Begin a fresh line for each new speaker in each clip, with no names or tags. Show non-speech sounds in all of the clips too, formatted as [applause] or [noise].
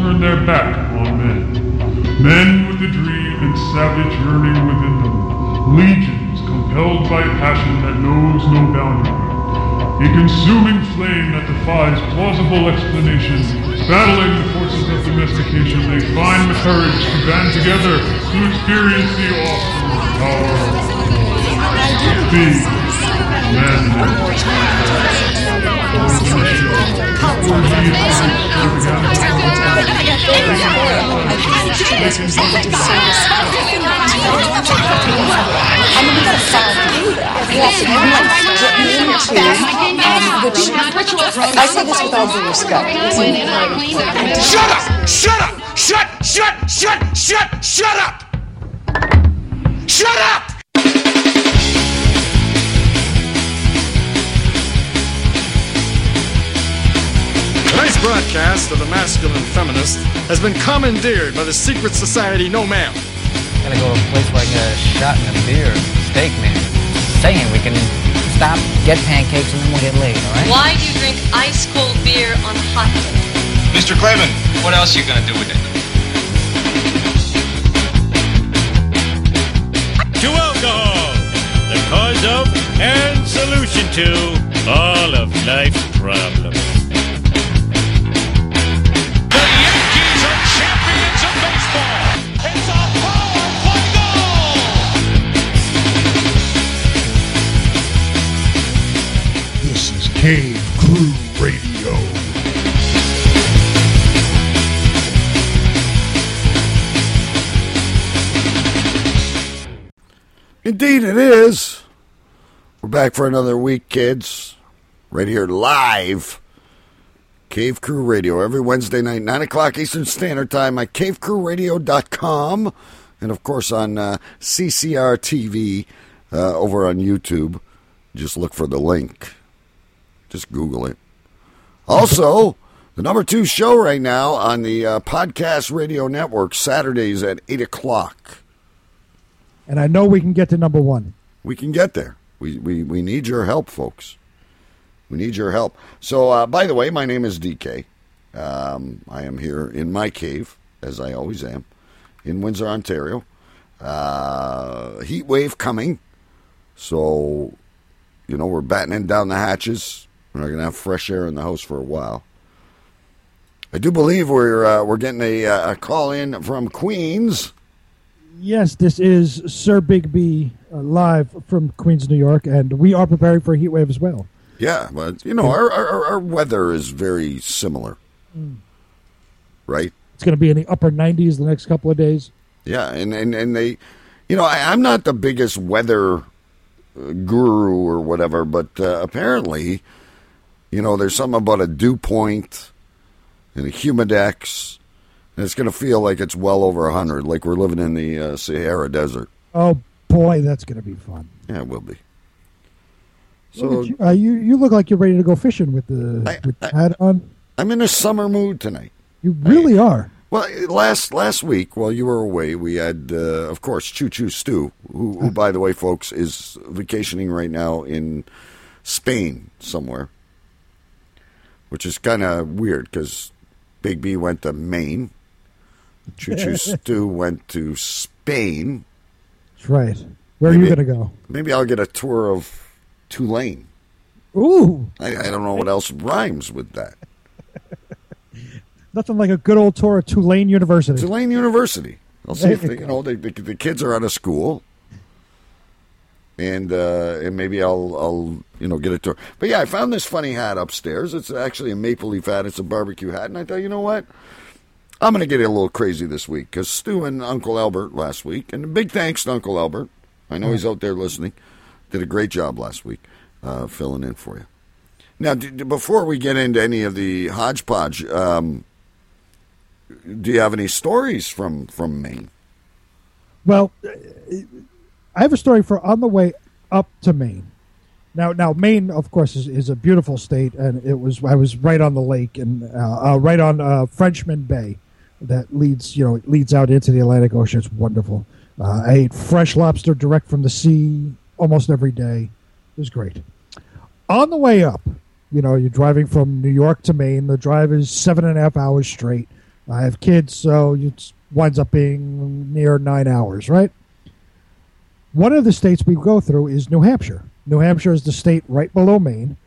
turn their back on men. Men with a dream and savage yearning within them. Legions compelled by passion that knows no boundary. A consuming flame that defies plausible explanation. Battling the forces of domestication, they find the courage to band together to experience the awesome power of be
I say this with all due respect.
Shut up! Shut up! Shut! Shut! Shut! Shut! Shut up! Shut up!
Tonight's broadcast of the masculine feminist has been commandeered by the secret society No Ma'am.
Gotta go to a place where I can get a shot and a beer, steak, man. Saying we can stop, get pancakes, and then we'll get laid, all right?
Why do you drink ice cold beer on a hot day?
Mr. Clavin, what else are you gonna do with it?
To alcohol, the cause of and solution to all of life's problems.
Cave Crew Radio. Indeed, it is. We're back for another week, kids. Right here live. Cave Crew Radio every Wednesday night, 9 o'clock Eastern Standard Time at cavecrewradio.com. And of course on uh, CCR TV uh, over on YouTube. Just look for the link. Just Google it. Also, the number two show right now on the uh, Podcast Radio Network, Saturdays at 8 o'clock.
And I know we can get to number one.
We can get there. We, we, we need your help, folks. We need your help. So, uh, by the way, my name is DK. Um, I am here in my cave, as I always am, in Windsor, Ontario. Uh, heat wave coming. So, you know, we're battening down the hatches. We're not going to have fresh air in the house for a while. I do believe we're uh, we're getting a, uh, a call in from Queens.
Yes, this is Sir Big B uh, live from Queens, New York, and we are preparing for a heat wave as well.
Yeah, but you know, our our, our weather is very similar, right?
It's going to be in the upper 90s the next couple of days.
Yeah, and and, and they, you know, I, I'm not the biggest weather uh, guru or whatever, but uh, apparently, you know, there's something about a dew point and a humidex, and it's going to feel like it's well over hundred, like we're living in the uh, Sahara Desert.
Oh boy, that's going to be fun.
Yeah, it will be. So
you. Uh, you you look like you're ready to go fishing with the
I-
with
I-
the hat on.
I'm in a summer mood tonight.
You really are.
Well, last last week while you were away, we had, uh, of course, Choo Choo Stew, who, who, by the way, folks, is vacationing right now in Spain somewhere, which is kind of weird because Big B went to Maine, Choo Choo [laughs] Stew went to Spain.
That's right. Where are you going to go?
Maybe I'll get a tour of Tulane.
Ooh,
I, I don't know what else rhymes with that. [laughs]
nothing like a good old tour of Tulane University.
Tulane University. I'll see if they,
you
know the, the, the kids are out of school, and uh, and maybe I'll I'll you know get a tour. But yeah, I found this funny hat upstairs. It's actually a maple leaf hat. It's a barbecue hat, and I thought, you know what, I'm going to get a little crazy this week because Stu and Uncle Albert last week, and big thanks to Uncle Albert. I know he's out there listening. Did a great job last week uh, filling in for you. Now, d- d- before we get into any of the hodgepodge, um, do you have any stories from from Maine?
Well, I have a story for on the way up to Maine. Now, now Maine, of course, is, is a beautiful state, and it was I was right on the lake and uh, uh, right on uh, Frenchman Bay, that leads you know leads out into the Atlantic Ocean. It's wonderful. Uh, I ate fresh lobster direct from the sea almost every day. It was great. On the way up, you know, you're driving from New York to Maine. The drive is seven and a half hours straight. I have kids, so it winds up being near nine hours, right? One of the states we go through is New Hampshire. New Hampshire is the state right below Maine.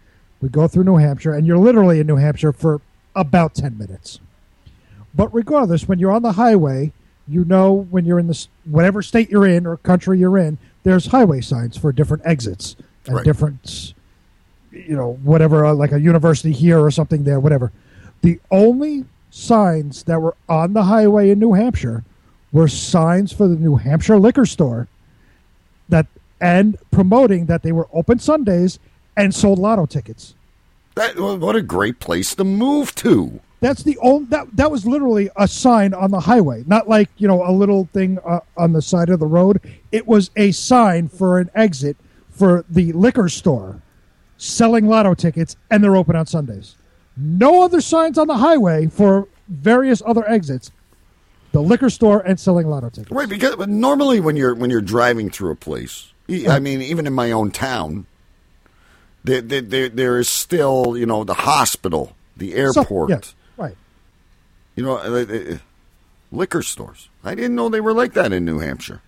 We go through New Hampshire, and you're literally in New Hampshire for about 10 minutes. But regardless, when you're on the highway, you know when you're in this whatever state you're in or country you're in, there's highway signs for different exits and
Right.
different, you know, whatever, uh, like a university here or something there, whatever. The only signs that were on the highway in New Hampshire were signs for the New Hampshire liquor store that and promoting that they were open Sundays and sold lotto tickets.
That what a great place to move to.
That's the only that that was literally a sign on the highway, not like you know a little thing uh, on the side of the road. It was a sign for an exit for the liquor store selling lotto tickets, and they're open on Sundays. No other signs on the highway for various other exits. The liquor store and selling lotto tickets.
Right, because normally when you're when you're driving through a place, I mean, even in my own town, there there, there, there is still you know the hospital, the
So-
airport,
yeah, right.
you know, uh, uh, liquor stores. I didn't know they were like that in New Hampshire.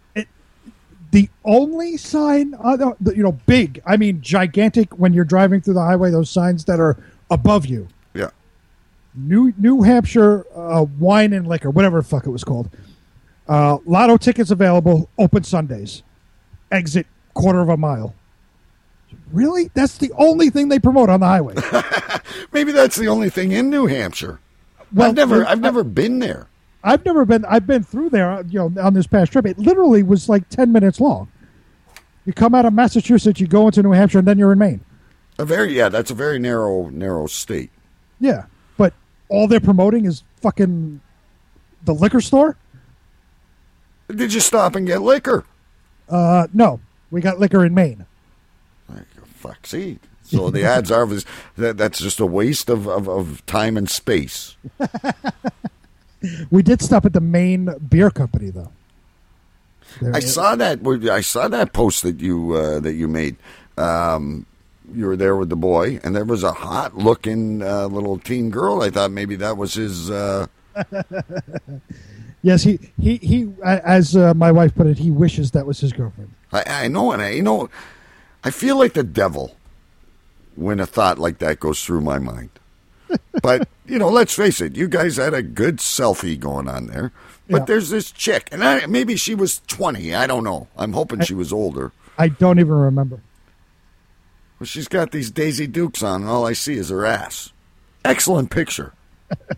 The only sign, uh, you know, big, I mean, gigantic when you're driving through the highway, those signs that are above you. New New Hampshire uh, wine and liquor, whatever the fuck it was called. Uh, lotto tickets available, open Sundays. Exit quarter of a mile. Really? That's the only thing they promote on the highway. [laughs]
maybe that's the only thing in New Hampshire.
Well,
I've never
I-
I've never been there.
I've never been. I've been through there. uh, You know, on this past trip, it literally was like ten minutes long. You come out of Massachusetts, you go into New Hampshire, and then you're in Maine.
A very yeah, that's a very narrow narrow state.
Yeah, all they're promoting is fucking the liquor store.
Did you stop and get liquor?
Uh, no, we got liquor in Maine.
Fuck, see. So the [laughs] odds are that that's just a waste of, of, of time and space. [laughs]
We did stop at the Maine Beer Company, though. There-
I saw that. I saw that post that you uh, that you made. Um, you were there with the boy, and there was a hot looking uh, little teen girl. I thought maybe that was his. Uh, [laughs]
Yes, he he he. As uh, my wife put it, he wishes that was his girlfriend.
I, I know, and I you know, I feel like the devil when a thought like that goes through my mind. [laughs] but you know, let's face it, you guys had a good selfie going on there. But
Yeah.
there's this chick, and I, maybe she was twenty. I don't know. I'm hoping she was older.
I don't even remember.
Well, she's got these Daisy Dukes on, and all I see is her ass. Excellent picture,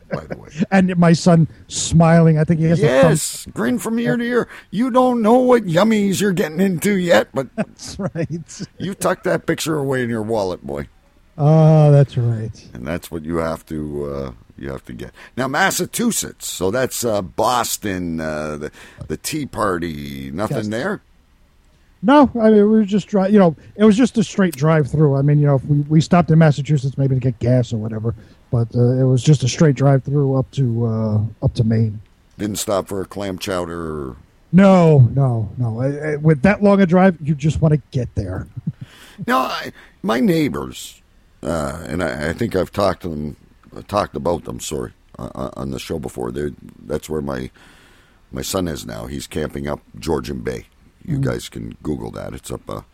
by the way. [laughs]
And my son smiling. I think he has
Yes, grin from ear to ear. You don't know what yummies you're getting into yet, but [laughs]
That's right.
you tuck that picture away in your wallet, boy,
Oh, that's right.
and that's what you have to uh, you have to get. Now, Massachusetts, so that's uh, Boston, uh, the the Tea Party. Nothing
Yes.
there.
No, I mean we were just dri You know, it was just a straight drive through. I mean, you know, if we we stopped in Massachusetts maybe to get gas or whatever, but uh, it was just a straight drive through up to uh, up to Maine.
Didn't stop for a clam chowder. Or...
No, no, no. I, I, with that long a drive, you just want to get there. [laughs]
Now, I, my neighbors, uh, and I, I think I've talked to them, uh, talked about them. Sorry, uh, on the show before. They're, that's where my my son is now. He's camping up Georgian Bay. You guys can Google that. It's up a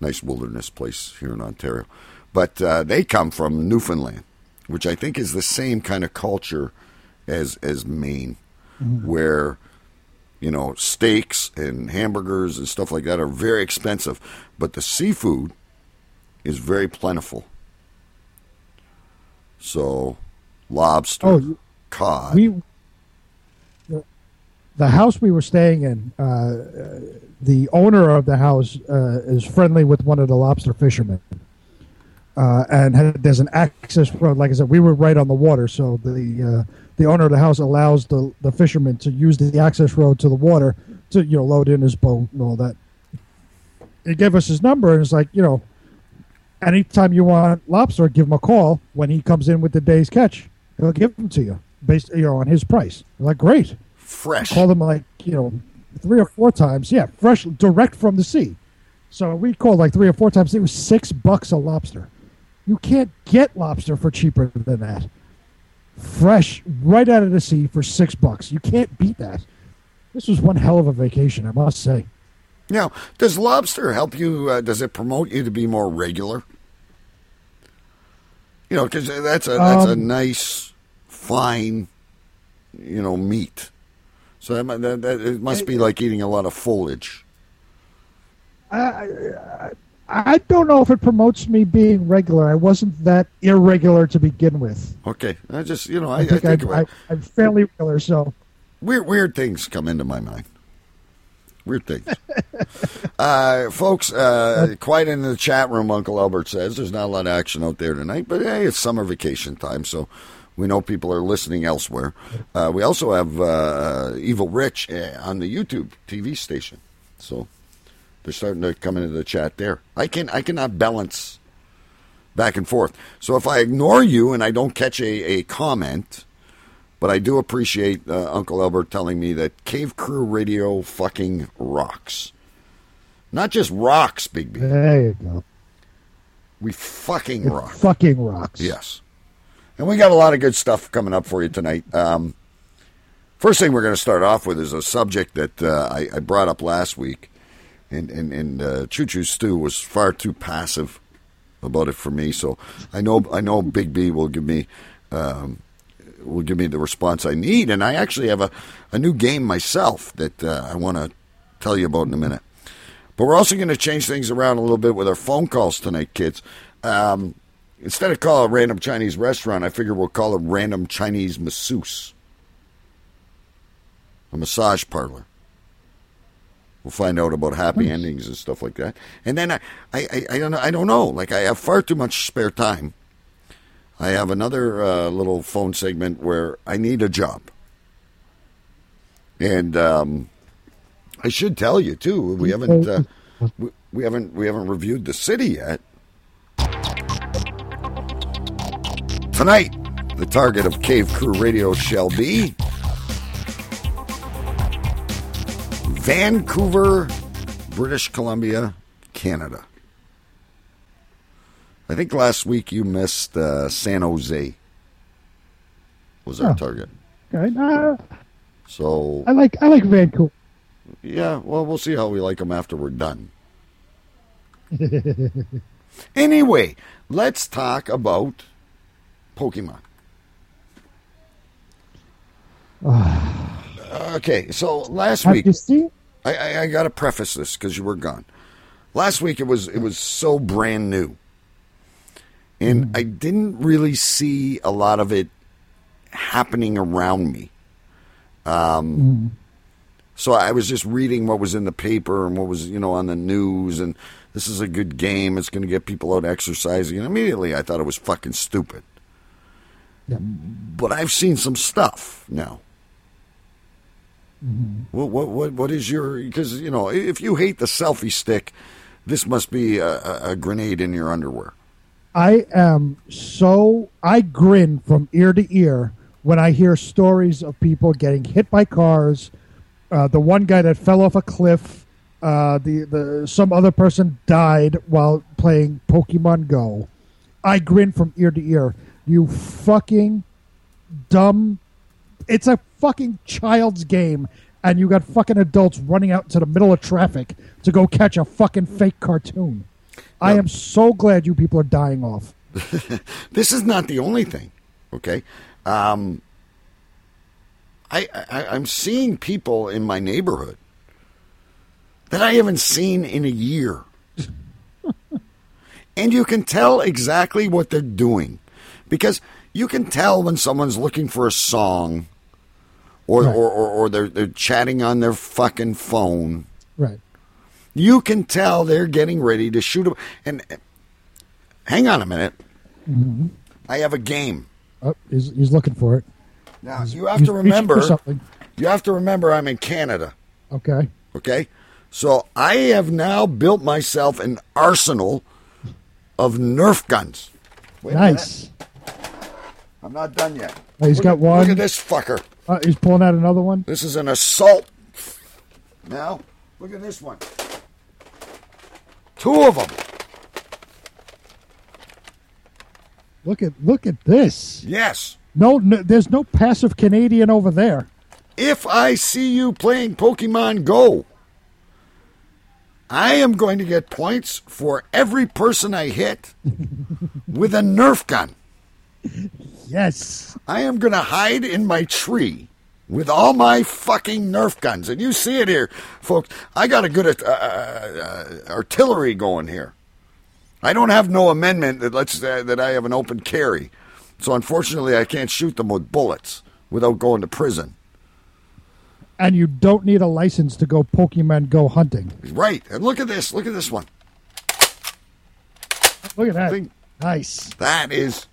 nice wilderness place here in Ontario. But uh, they come from Newfoundland, which I think is the same kind of culture as as Maine, where you know steaks and hamburgers and stuff like that are very expensive, but the seafood is very plentiful. So, lobster,
Oh,
cod.
we the house we were staying in uh, the owner of the house uh, is friendly with one of the lobster fishermen. Uh, and had, there's an access road like i said we were right on the water so the uh, the owner of the house allows the, the fisherman to use the access road to the water to you know load in his boat and all that. He gave us his number and it's like you know anytime you want lobster give him a call. When he comes in with the day's catch he'll give them to you based you know on his price. Like great
fresh.
Call them like you know three or four times yeah fresh direct from the sea so we called like three or four times it was six bucks a lobster you can't get lobster for cheaper than that fresh right out of the sea for six bucks. You can't beat that. This was one hell of a vacation, I must say.
Now, does lobster help you? Uh, does it promote you to be more regular? You know, because that's a that's a
Um,
nice, fine, you know, meat. So that, that, that it must be like eating a lot of foliage.
I, I don't know if it promotes me being regular. I wasn't that irregular to begin with.
Okay, I just you know I,
I think, I,
about
I, I'm fairly regular, so
weird weird things come into my mind. Weird things, [laughs] uh, folks. Uh, quiet in the chat room. Uncle Albert says there's not a lot of action out there tonight, but hey, it's summer vacation time, so we know people are listening elsewhere. Uh, we also have uh, Evil Rich uh, on the YouTube TV station, so they're starting to come into the chat there. I can I cannot balance back and forth. So if I ignore you and I don't catch a, a comment, but I do appreciate uh, Uncle Albert telling me that Cave Crew Radio fucking rocks. Not just rocks, Big B.
there you go.
We fucking
It
rock.
fucking rocks.
Yes. And we got a lot of good stuff coming up for you tonight. Um, first thing we're going to start off with is a subject that uh, I, I brought up last week. And, and, and uh, Choo Choo Stew was far too passive about it for me. So I know I know Big B will give me um, will give me the response I need. And I actually have a, a new game myself that uh, I want to tell you about in a minute. But we're also going to change things around a little bit with our phone calls tonight, kids. Um, instead of call a random Chinese restaurant, I figure we'll call a random Chinese masseuse, a massage parlor. We'll find out about happy endings and stuff like that. And then I, I, I, don't know. I don't know. Like I have far too much spare time. I have another uh, little phone segment where I need a job, and um, I should tell you too. We haven't uh, we, we haven't we haven't reviewed the city yet. Tonight, the target of Cave Crew Radio shall be Vancouver, British Columbia, Canada. I think last week you missed uh, San Jose. Was our
Oh.
target.
Okay. Uh,
So
I like I like Vancouver.
yeah, well, we'll see how we like them after we're done. [laughs] Anyway, let's talk about Pokemon. [sighs] okay, so last
Have
week? I, I, I got to preface this because you were gone. Last week it was it was so brand new, and I didn't really see a lot of it happening around me. Um, so I was just reading what was in the paper and what was you know on the news, and this is a good game. It's going to get people out exercising, and immediately I thought it was fucking stupid. But I've seen some stuff now. What what what what is your? Because you know, if you hate the selfie stick, this must be a, a grenade in your underwear.
I am so I grin from ear to ear when I hear stories of people getting hit by cars. Uh, the one guy that fell off a cliff. Uh, the the some other person died while playing Pokemon Go. I grin from ear to ear. You fucking dumb. It's a fucking child's game, and you got fucking adults running out into the middle of traffic to go catch a fucking fake cartoon. I am so glad you people are dying off. [laughs]
this is not the only thing. Okay, um, I, I I'm seeing people in my neighborhood that I haven't seen in a year, [laughs] and you can tell exactly what they're doing because you can tell when someone's looking for a song, or
Right.
or, or, or they're they're chatting on their fucking phone.
Right.
You can tell they're getting ready to shoot. A, and hang on a minute,
Mm-hmm.
I have a game.
Oh, he's, he's looking for it.
Now you have to remember. You have to remember I'm in Canada.
Okay.
Okay, so I have now built myself an arsenal of Nerf guns. Wait
nice.
I'm not done yet.
Oh, he's
Look
got
at-
one.
Look at this fucker.
Uh, he's pulling out another one.
This is an assault. Now look at this one. Two of them.
Look at look at this.
Yes.
No, no, there's no passive Canadian over there.
If I see you playing Pokemon Go, I am going to get points for every person I hit [laughs] with a Nerf gun.
Yes.
I am going to hide in my tree with all my fucking Nerf guns. And you see it here, folks. I got a good uh, uh, artillery going here. I don't have no amendment that lets uh, that I have an open carry. So unfortunately, I can't shoot them with bullets without going to prison.
And you don't need a license to go Pokemon Go hunting.
Right. And look at this. Look at this one.
Look at that. Think, Nice.
That is.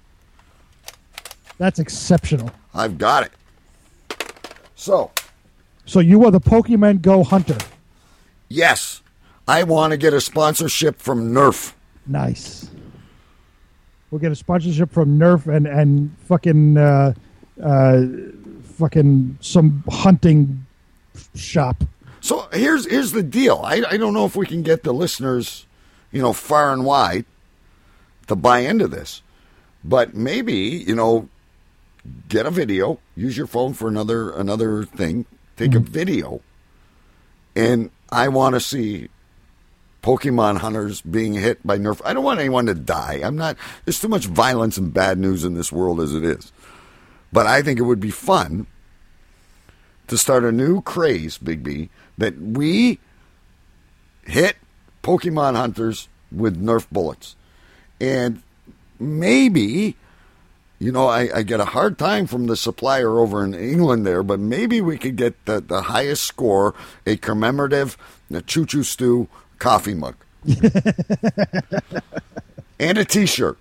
That's exceptional.
I've got it. So,
So you are the Pokemon Go hunter.
yes, I want to get a sponsorship from Nerf.
Nice. We'll get a sponsorship from Nerf and and fucking uh, uh, fucking some hunting shop.
So here's here's the deal. I I don't know if we can get the listeners, you know, far and wide to buy into this. But maybe, you know, get a video, use your phone for another another thing, take a mm. video. And I want to see Pokemon hunters being hit by Nerf. I don't want anyone to die. I'm not there's too much violence and bad news in this world as it is. But I think it would be fun to start a new craze, Big B, that we hit Pokemon hunters with Nerf bullets. And maybe, you know, I, I get a hard time from the supplier over in England there, but maybe we could get the, the highest score, a commemorative a Choo Choo Stew coffee mug. [laughs] and a t shirt.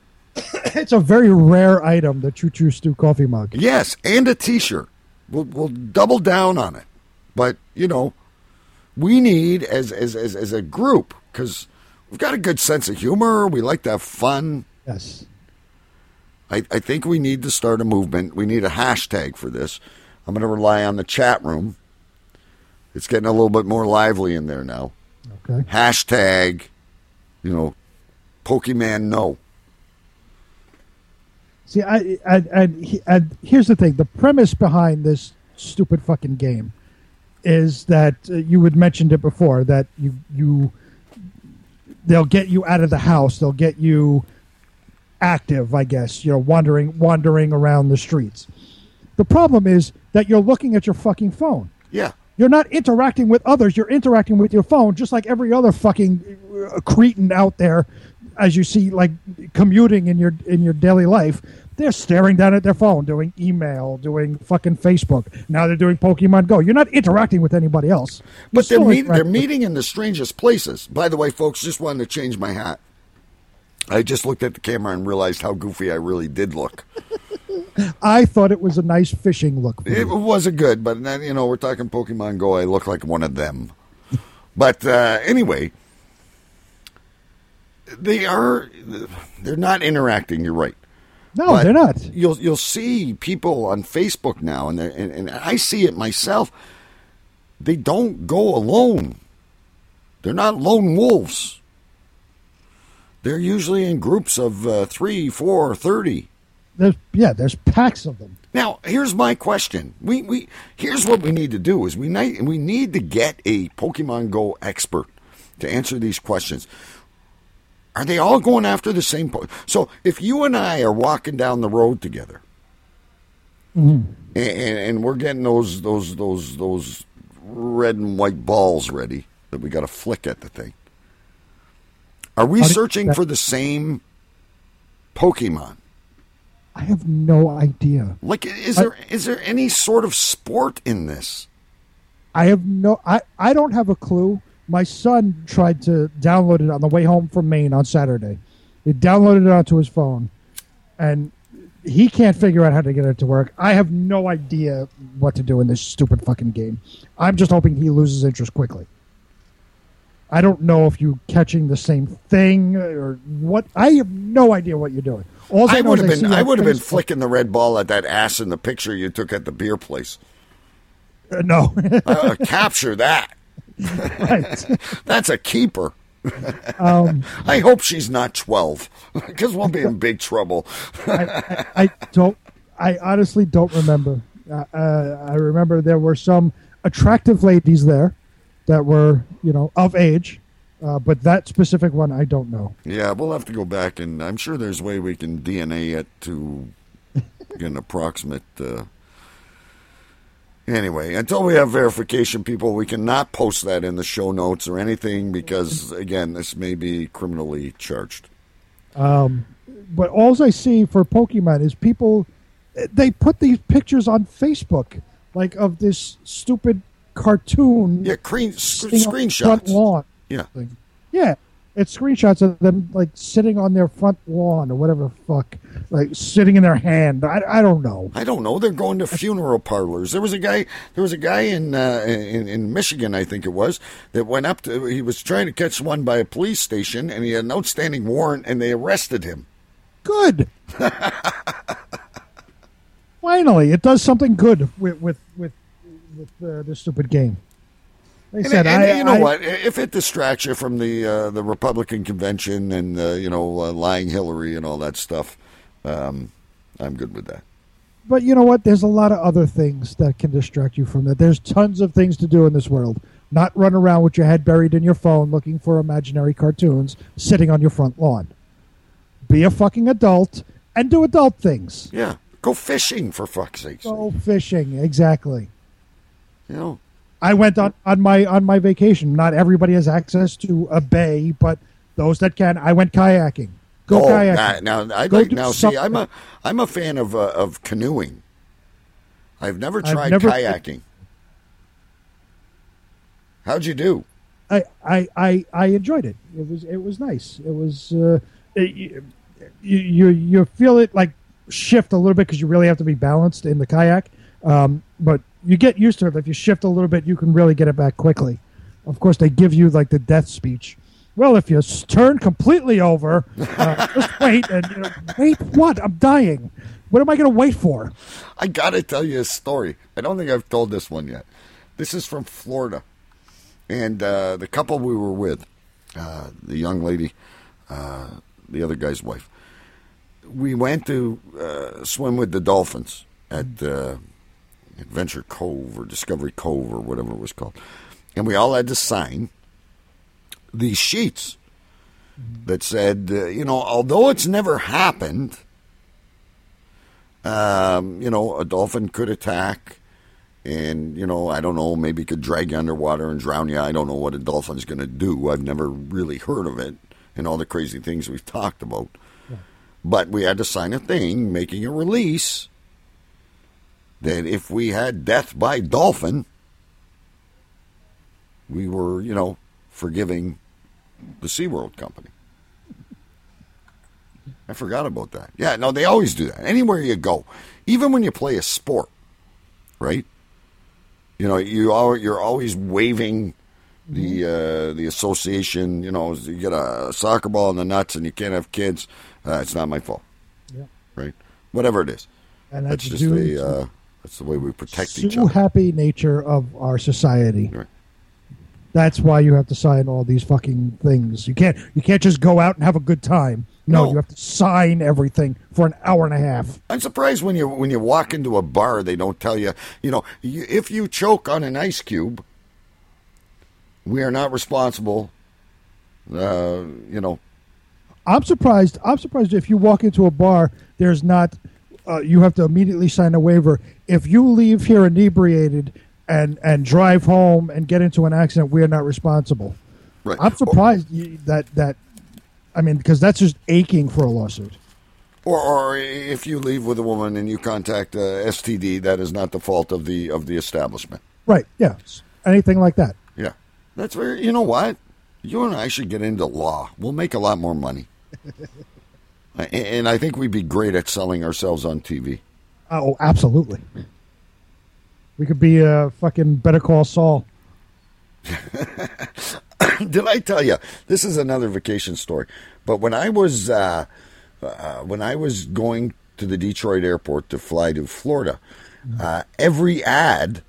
It's a very rare item, the Choo Choo Stew coffee mug.
Yes, and a T-shirt. We'll we'll double down on it, but you know, we need as as as, as a group because we've got a good sense of humor. We like to have fun.
Yes.
I, I think we need to start a movement. We need a hashtag for this. I'm going to rely on the chat room. It's getting a little bit more lively in there now.
Okay.
Hashtag, you know, Pokemon no.
See, I, I, and, he, and here's the thing: the premise behind this stupid fucking game is that uh, you had mentioned it before that you you they'll get you out of the house, they'll get you active, I guess, you know, wandering wandering around the streets. The problem is that you're looking at your fucking phone.
Yeah.
You're not interacting with others. You're interacting with your phone, just like every other fucking uh, cretin out there. As you see, like commuting in your in your daily life, they're staring down at their phone, doing email, doing fucking Facebook. Now they're doing Pokemon Go. You're not interacting with anybody else. You're
But they're, meet, they're meeting in the strangest places. By the way, folks, just wanted to change my hat. I just looked at the camera and realized how goofy I really did look. [laughs]
I thought it was a nice fishing look.
It wasn't good, but then, you know, we're talking Pokemon Go. I look like one of them. [laughs] But uh, anyway, they are they're not interacting. You're right.
No,
But
they're not.
You'll you'll see people on Facebook now, and, and and I see it myself. They don't go alone. They're not lone wolves. They're usually in groups of uh, three, four, thirty.
There's yeah, there's packs of them.
Now, here's my question. We we here's what we need to do is we need we need to get a Pokemon Go expert to answer these questions. Are they all going after the same po- So, if you and I are walking down the road together and, and, and we're getting those those those those red and white balls ready that we got to flick at the thing. Are we searching
that-
for the same Pokemon?
I have no idea.
Like, is
I-
there is there any sort of sport in this?
I have no. I I don't have a clue. My son tried to download it on the way home from Maine on Saturday. He downloaded it onto his phone, and he can't figure out how to get it to work. I have no idea what to do in this stupid fucking game. I'm just hoping he loses interest quickly. I don't know if you're catching the same thing or what. I have no idea what you're doing. All I,
I would have been I would have been flicking the red ball at that ass in the picture you took at the beer place.
Uh, no,
Uh, capture that.
right. [laughs]
That's a keeper. [laughs]
Um,
I hope she's not twelve [laughs] because we'll be in big trouble.
I, I, I don't. I honestly don't remember. Uh, uh, I remember there were some attractive ladies there that were, you know, of age, uh, but that specific one I don't know.
Yeah, we'll have to go back, and I'm sure there's a way we can DNA it to [laughs] get an approximate. Uh... Anyway, until we have verification, people, we cannot post that in the show notes or anything because, again, this may be criminally charged.
Um, but all I see for Pokemon is people they put these pictures on Facebook, like of this stupid cartoon.
Yeah, cre- sc-
sitting on the
screenshots.
Front lawn.
Yeah.
thing. Yeah. It's screenshots of them like sitting on their front lawn or whatever the fuck, like sitting in their hand. I, I don't know.
I don't know. They're going to funeral parlors. There was a guy. There was a guy in uh, in, in Michigan, I think it was, that went up to. He was trying to catch one by a police station, and he had an outstanding warrant, and they arrested him.
Good. [laughs] Finally, it does something good with with with, with uh, this stupid game. They
And,
said,
and
I,
you know
I-
what? If it distracts you from the uh, the Republican convention and uh, you know uh, lying Hillary and all that stuff, um, I'm good with that.
But you know what? There's a lot of other things that can distract you from that. There's tons of things to do in this world. Not run around with your head buried in your phone looking for imaginary cartoons sitting on your front lawn. Be a fucking adult and do adult things.
Yeah, go fishing for fuck's sake.
Go fishing, exactly.
You know,
I went on, on my on my vacation. Not everybody has access to a bay, but those that can, I went kayaking. Go
oh,
kayaking.
Now, now, I like now. See. I'm a I'm a fan of uh, of canoeing. I've never
I've
tried
never-
kayaking. How'd you do?
I, I, I, I enjoyed it. It was it was nice. It was uh, it, you, you you feel it like shift a little bit because you really have to be balanced in the kayak. Um, but you get used to it. If you shift a little bit, you can really get it back quickly. Of course, they give you like the death speech. Well, if you turn completely over, uh, [laughs] just wait and you know, wait. What? I'm dying. What am I going to wait for?
I gotta tell you a story. I don't think I've told this one yet. This is from Florida, and uh, the couple we were with, uh, the young lady, uh, the other guy's wife. We went to uh, swim with the dolphins at uh, Adventure Cove or Discovery Cove or whatever it was called, and we all had to sign these sheets that said, uh, you know, although it's never happened, um, you know, a dolphin could attack, and you know, I don't know, maybe could drag you underwater and drown you. I don't know what a dolphin's going to do. I've never really heard of it, and all the crazy things we've talked about. But we had to sign a thing making a release that if we had death by dolphin, we were, you know, forgiving the SeaWorld company. I forgot about that. Yeah, no, they always do that. Anywhere you go, even when you play a sport, right? You know, you are you're always waving the uh, the association. You know, you get a soccer ball in the nuts and you can't have kids. Uh, it's not my fault.
Yeah.
Right. Whatever it is.
And
that's
that's
just the uh, that's the way we protect each
Sue
other.
happy nature of our society.
Right.
That's why you have to sign all these fucking things. You can't you can't just go out and have a good time. No,
No.
you have to sign everything for an hour and a half.
I'm surprised when you when you walk into a bar, they don't tell you. You know, you, if you choke on an ice cube, we are not responsible. Uh, you know,
I'm surprised. I'm surprised if you walk into a bar, there's not. Uh, you have to immediately sign a waiver. If you leave here inebriated and and drive home and get into an accident, we are not responsible.
Right.
I'm surprised you, that that. I mean, because that's just aching for a lawsuit.
or or if you leave with a woman and you contact uh, STD, that is not the fault of the of the establishment.
Right. Yeah. Anything like that.
Yeah, that's very. You know what? You and I should get into law. We'll make a lot more money, A- [laughs] and I think we'd be great at selling ourselves on TV.
Oh, absolutely. We could be a fucking Better Call Saul. [laughs]
Did I tell you? This is another vacation story. But when I was uh, uh, when I was going to the Detroit airport to fly to Florida, uh, every ad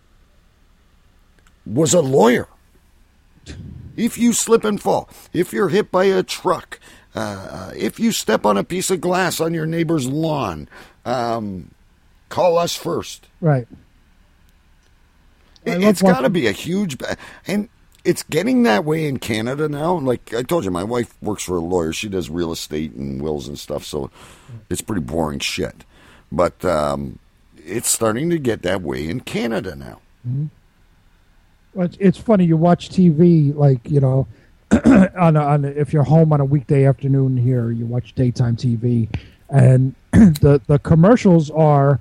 was a lawyer. If you slip and fall, if you're hit by a truck, uh, if you step on a piece of glass on your neighbor's lawn, um, Call us first.
Right.
It, it's got to be a huge, ba- and it's getting that way in Canada now. Like I told you, my wife works for a lawyer. She does real estate and wills and stuff, so it's pretty boring shit. But um, it's starting to get that way in Canada now.
Well, it's, it's funny. You watch TV, like you know, [clears throat] on a, on a, if you're home on a weekday afternoon here, you watch daytime TV, and [clears throat] the the commercials are,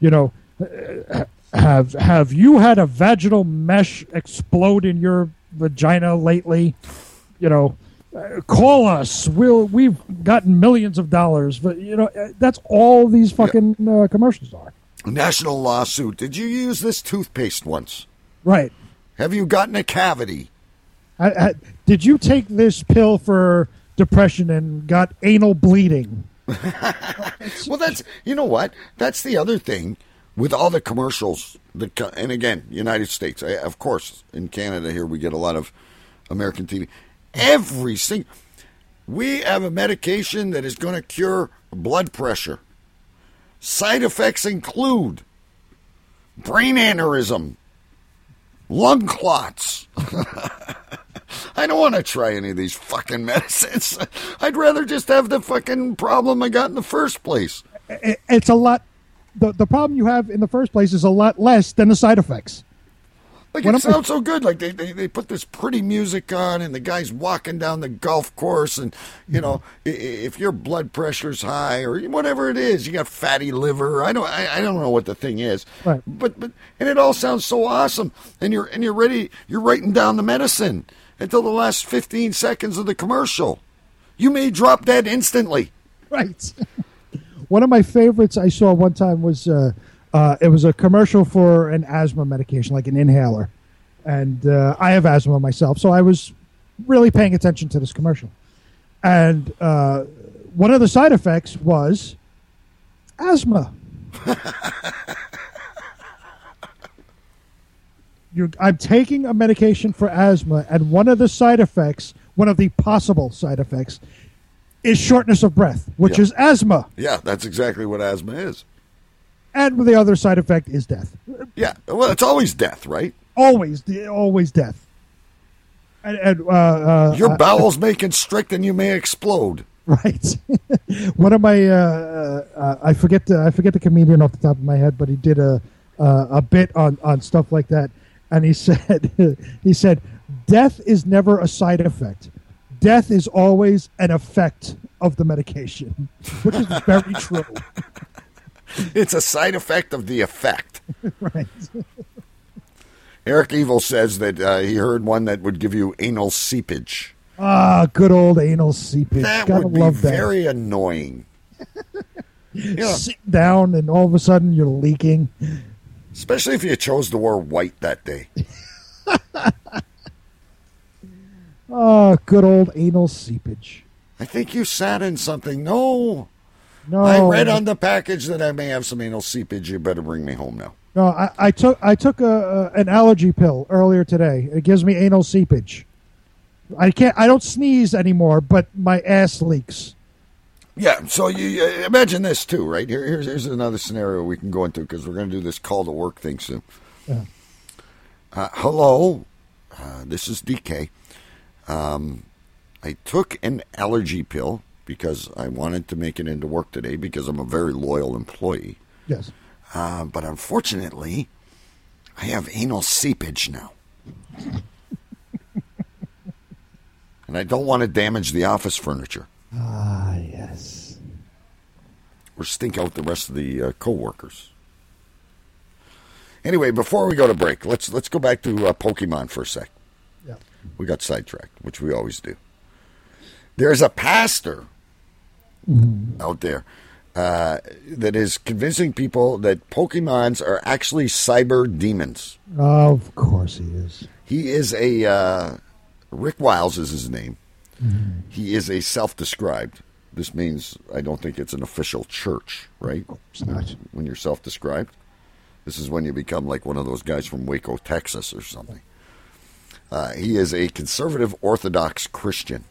you know, [clears throat] have have you had a vaginal mesh explode in your vagina lately? You know, call us. We'll we've gotten millions of dollars, but you know uh, that's all these fucking uh, commercials are.
National lawsuit. Did you use this toothpaste once?
Right.
Have you gotten a cavity?
I, I, did you take this pill for depression and got anal bleeding? [laughs]
Well, that's you know what? That's the other thing with all the commercials. The and again, United States, eh, of course, in Canada here we get a lot of American TV. Every single we have a medication that is going to cure blood pressure. Side effects include brain aneurysm, lung clots. [laughs] I don't want to try any of these fucking medicines. [laughs] I'd rather just have the fucking problem I got in the first place.
It's a lot. The, the problem you have in the first place is a lot less than the side effects.
Like
When
it
I'm-
sounds so good. Like they, they they put this pretty music on, and the guy's walking down the golf course, and you know if your blood pressure's high or whatever it is, you got fatty liver. I don't I, I don't know what the thing is,
Right.
but but and it all sounds so awesome, and you're and you're ready. You're writing down the medicine until the last fifteen seconds of the commercial. You may drop dead instantly.
Right. [laughs] one of my favorites I saw one time was uh, uh, it was a commercial for an asthma medication, like an inhaler, and uh, I have asthma myself, so I was really paying attention to this commercial, and uh, one of the side effects was asthma. [laughs] You're, I'm taking a medication for asthma, and one of the side effects, one of the possible side effects, is shortness of breath, which
Yeah.
is asthma,
Yeah, that's exactly what asthma is.
And the other side effect is death.
Yeah, well, it's always death, right?
Always, always death. And, and uh, uh,
Your
uh,
bowels may constrict and you may explode.
Right. [laughs] One of my uh, uh, I forget the I forget the comedian off the top of my head, but he did a uh, a bit on on stuff like that, and he [laughs] said he said death is never a side effect. Death is always an effect of the medication, [laughs] which is very true. [laughs]
It's a side effect of the effect. [laughs]
right. [laughs]
Eric Evil says that uh, he heard one that would give you anal seepage.
Ah, good old anal seepage.
That
Gotta
would be
that.
very annoying. Yeah.
Sit down, and all of a sudden you're leaking.
Especially if you chose to wear white that day.
Oh, good old anal seepage.
I think you sat in something. No.
No,
I read on the package that I may have some anal seepage. You better bring me home now.
No, I, I took I took a, a an allergy pill earlier today. It gives me anal seepage. I can't. I don't sneeze anymore, but my ass leaks.
Yeah, so you uh, imagine this too, right? Here, here's, here's another scenario we can go into because we're going to do this call to work thing soon.
Yeah.
Uh, hello, uh, this is DK. Um, I took an allergy pill because I wanted to make it into work today because I'm a very loyal employee.
Yes.
Uh, but unfortunately, I have anal seepage now. [laughs] and I don't want to damage the office furniture
Ah, yes.
or stink out the rest of the uh, co-workers. Anyway, before we go to break, let's let's go back to uh, Pokemon for a sec.
Yeah.
We got sidetracked, which we always do. There's a pastor out there uh, that is convincing people that Pokemons are actually cyber demons.
Of course he is.
He is a uh, Rick Wiles is his name. He is a self-described. This means I don't think it's an official church, right?
It's not.
When you're self-described, this is when you become like one of those guys from Waco, Texas, or something. Uh, he is a conservative Orthodox Christian,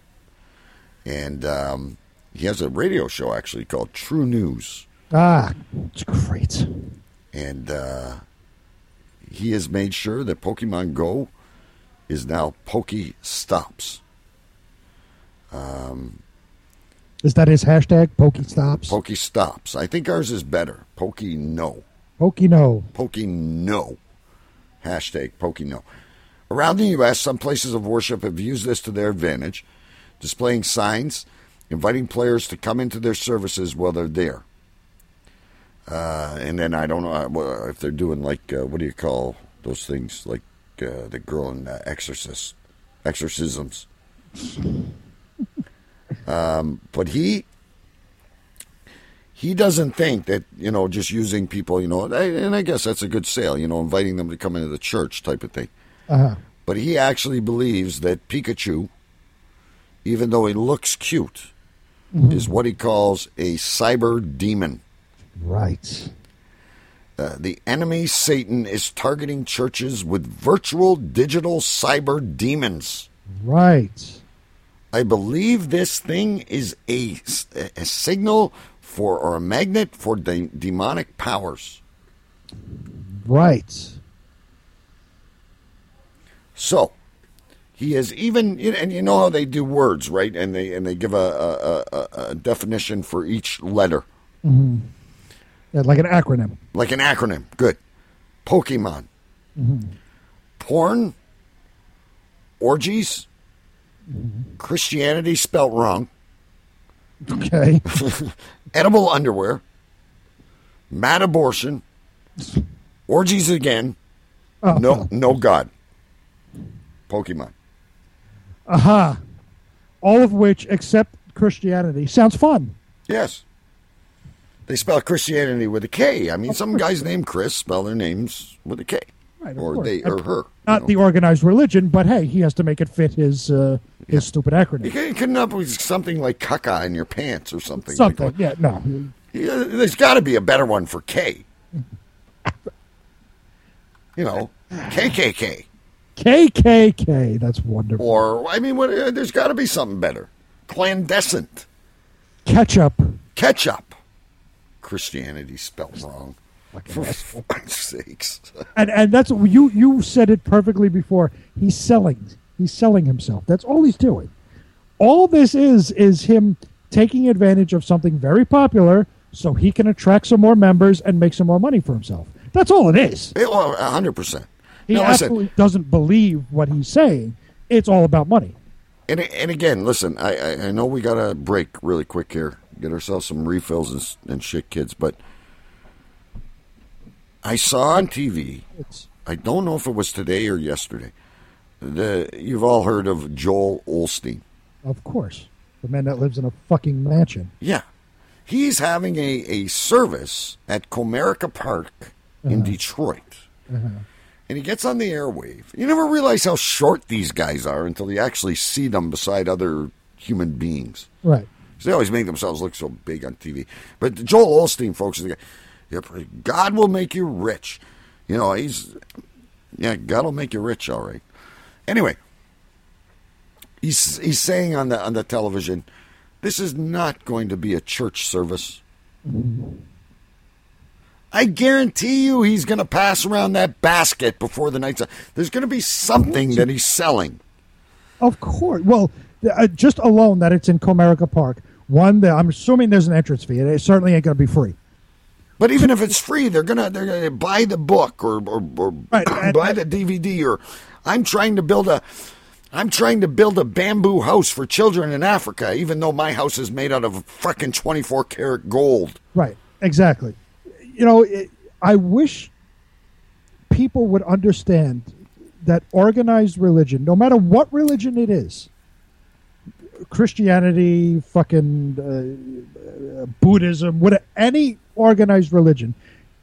and um, he has a radio show actually called TruNews.
Ah, it's great.
And uh, he has made sure that Pokemon Go is now Poke Stops. Um,
Is that his hashtag? Pokestops.
Poke Stops. I think ours is better. Poke No.
Pokeno.
Poke No. Hashtag Poke No. Around the U.S., some places of worship have used this to their advantage, displaying signs inviting players to come into their services while they're there. Uh, and then I don't know uh, if they're doing like uh, what do you call those things like uh, the girl in uh, Exorcist exorcisms. [laughs] um, but he he doesn't think that you know just using people you know and I guess that's a good sale you know inviting them to come into the church type of thing.
Uh-huh.
But he actually believes that Pikachu, even though he looks cute,
Mhm.
is what he calls a cyber demon.
Right.
Uh, the enemy Satan is targeting churches with virtual digital cyber demons.
Right.
I believe this thing is a, a signal for or a magnet for de- demonic powers.
Right.
So he has even, and you know how they do words, right? And they and they give a, a, a, a definition for each letter,
hmm Yeah, like an acronym.
like an acronym. Good. Pokemon,
hmm
porn, orgies, Christianity spelt wrong,
Okay. [laughs]
edible underwear, mad abortion, [laughs] orgies again,
Oh.
no no God, Pokemon.
Aha. All of which, except Christianity, sounds fun.
Yes. They spell Christianity with a K. I mean, some guys named Chris spell their names with a K.
Right, of
or
course.
they or her.
Not the organized religion, but hey, he has to make it fit his uh, his stupid acronym.
You come up with something like caca in your pants or something.
Something.
Like
Yeah. No.
Yeah, there's got to be a better one for K. [laughs] You know, KKK.
KKK. That's wonderful.
Or, I mean, what, uh, there's got to be something better. Clandescent.
Ketchup.
Ketchup. Christianity spelled wrong. For fuck's sakes.
And and that's you you said it perfectly before. He's selling. He's selling himself. That's all he's doing. All this is is him taking advantage of something very popular so he can attract some more members and make some more money for himself. That's all it is.
It- well, 100%.
He
listen,
absolutely doesn't believe what he's saying. It's all about money.
And, and again, listen, I, I, I know we got to break really quick here, get ourselves some refills and, and shit, kids, but I saw on TV, I don't know if it was today or yesterday, the, you've all heard of Joel Osteen.
Of course. The man that lives in a fucking mansion.
Yeah. He's having a, a service at Comerica Park in Detroit.
Uh-huh.
And he gets on the airwave. You never realize how short these guys are until you actually see them beside other human beings.
Right.
'Cause They always make themselves look so big on TV. But Joel Osteen, folks, is the guy. God will make you rich. You know, he's yeah, God will make you rich, all right. Anyway, he's he's saying on the on the television, this is not going to be a church service. I guarantee you, he's going to pass around that basket before the night's. up. There's going to be something that he's selling.
Of course. Well, uh, just alone that it's in Comerica Park. One, that I'm assuming there's an entrance fee. It certainly ain't going to be free.
But even if it's free, they're gonna they're gonna buy the book or or, or [clears throat] buy the DVD or I'm trying to build a I'm trying to build a bamboo house for children in Africa, even though my house is made out of fucking 24 karat gold.
Right. Exactly. You know, it, I wish people would understand that organized religion, no matter what religion it is, Christianity, fucking uh, uh, Buddhism, what any organized religion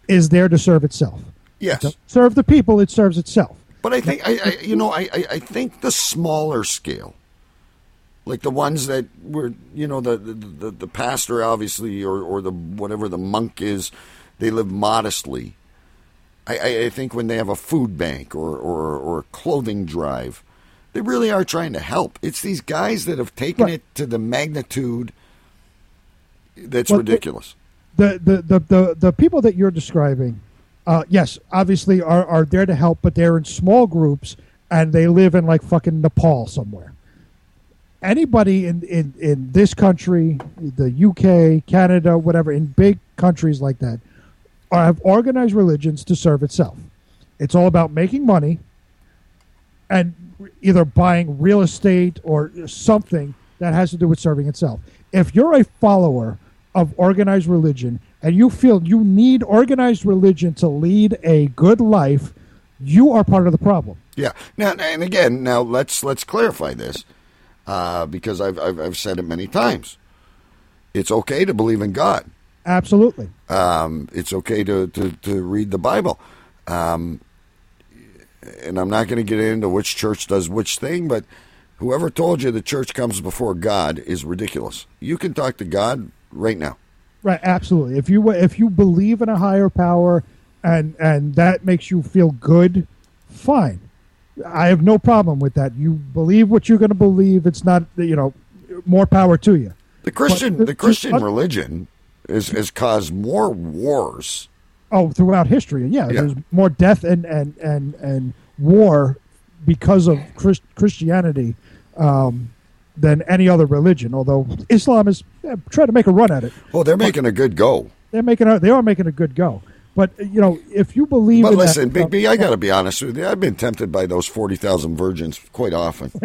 is there to serve itself.
Yes.
It serve the people; it serves itself.
But I think I, I you know I, I I think the smaller scale, like the ones that were you know the the, the, the pastor obviously or or the whatever the monk is, they live modestly. I, I, I think when they have a food bank or, or or a clothing drive, they really are trying to help. It's these guys that have taken it to the magnitude that's
Well,
ridiculous.
the the the the, the people that you're describing, uh, yes, obviously are are there to help, but they're in small groups and they live in like fucking Nepal somewhere. Anybody in, in, in this country, the UK, Canada, whatever, in big countries like that, have organized religions to serve itself. It's all about making money and either buying real estate or something that has to do with serving itself. If you're a follower of organized religion and you feel you need organized religion to lead a good life, you are part of the problem.
Yeah. Now, and again, now let's let's clarify this uh, because I've, I've I've said it many times. It's okay to believe in God.
Absolutely.
Um, it's okay to, to, to read the Bible. Um, and I'm not going to get into which church does which thing, but whoever told you the church comes before God is ridiculous. You can talk to God right now.
Right, absolutely. If you if you believe in a higher power and and that makes you feel good, fine. I have no problem with that. You believe what you're going to believe. It's not you know more power to you.
The Christian
But-
the Christian religion is has caused more wars.
Oh, throughout history, yeah,
Yeah.
there's more death and and and and war because of Christ, Christianity um, than any other religion. Although Islam is eh, trying to make a run at it.
Well, they're making a good go.
They're making a, they are making a good go. But you know, if you believe,
But listen,
that,
Big B, I got to be honest with you. I've been tempted by those forty thousand virgins quite often. [laughs]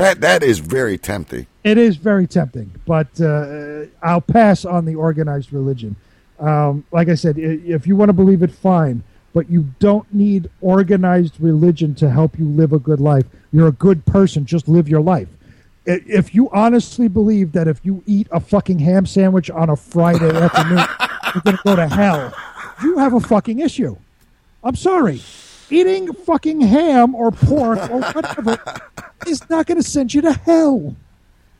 that that is very tempting.
It is very tempting, but uh, I'll pass on the organized religion. Um, like I said, if you want to believe it, fine, but you don't need organized religion to help you live a good life. You're a good person, just live your life. If you honestly believe that if you eat a fucking ham sandwich on a Friday [laughs] afternoon, you're going to go to hell, you have a fucking issue. I'm sorry. Eating fucking ham or pork or [laughs] whatever is not going to send you to hell.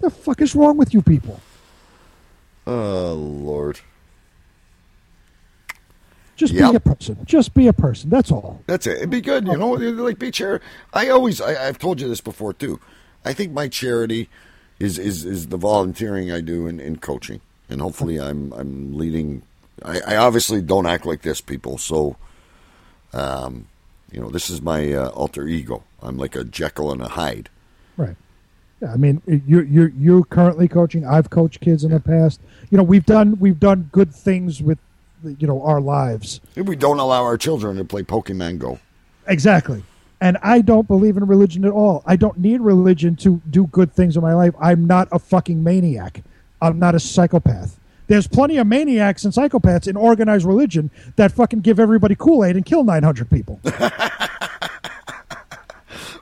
The fuck is wrong with you people?
Oh Lord.
Just
Yep.
be a person. Just be a person. That's all.
That's it. It'd be good, you know. Like be chair. I always, I, I've told you this before too. I think my charity is is is the volunteering I do in, in coaching, and hopefully I'm I'm leading. I, I obviously don't act like this, people. So, um, you know, this is my uh, alter ego. I'm like a Jekyll and a Hyde.
Right. Yeah, I mean, you're you're you're currently coaching. I've coached kids in the past. You know, we've done we've done good things with, you know, our lives.
If we don't allow our children to play Pokemon Go,
Exactly. And I don't believe in religion at all. I don't need religion to do good things in my life. I'm not a fucking maniac. I'm not a psychopath. There's plenty of maniacs and psychopaths in organized religion that fucking give everybody Kool Aid and kill 900 people. [laughs]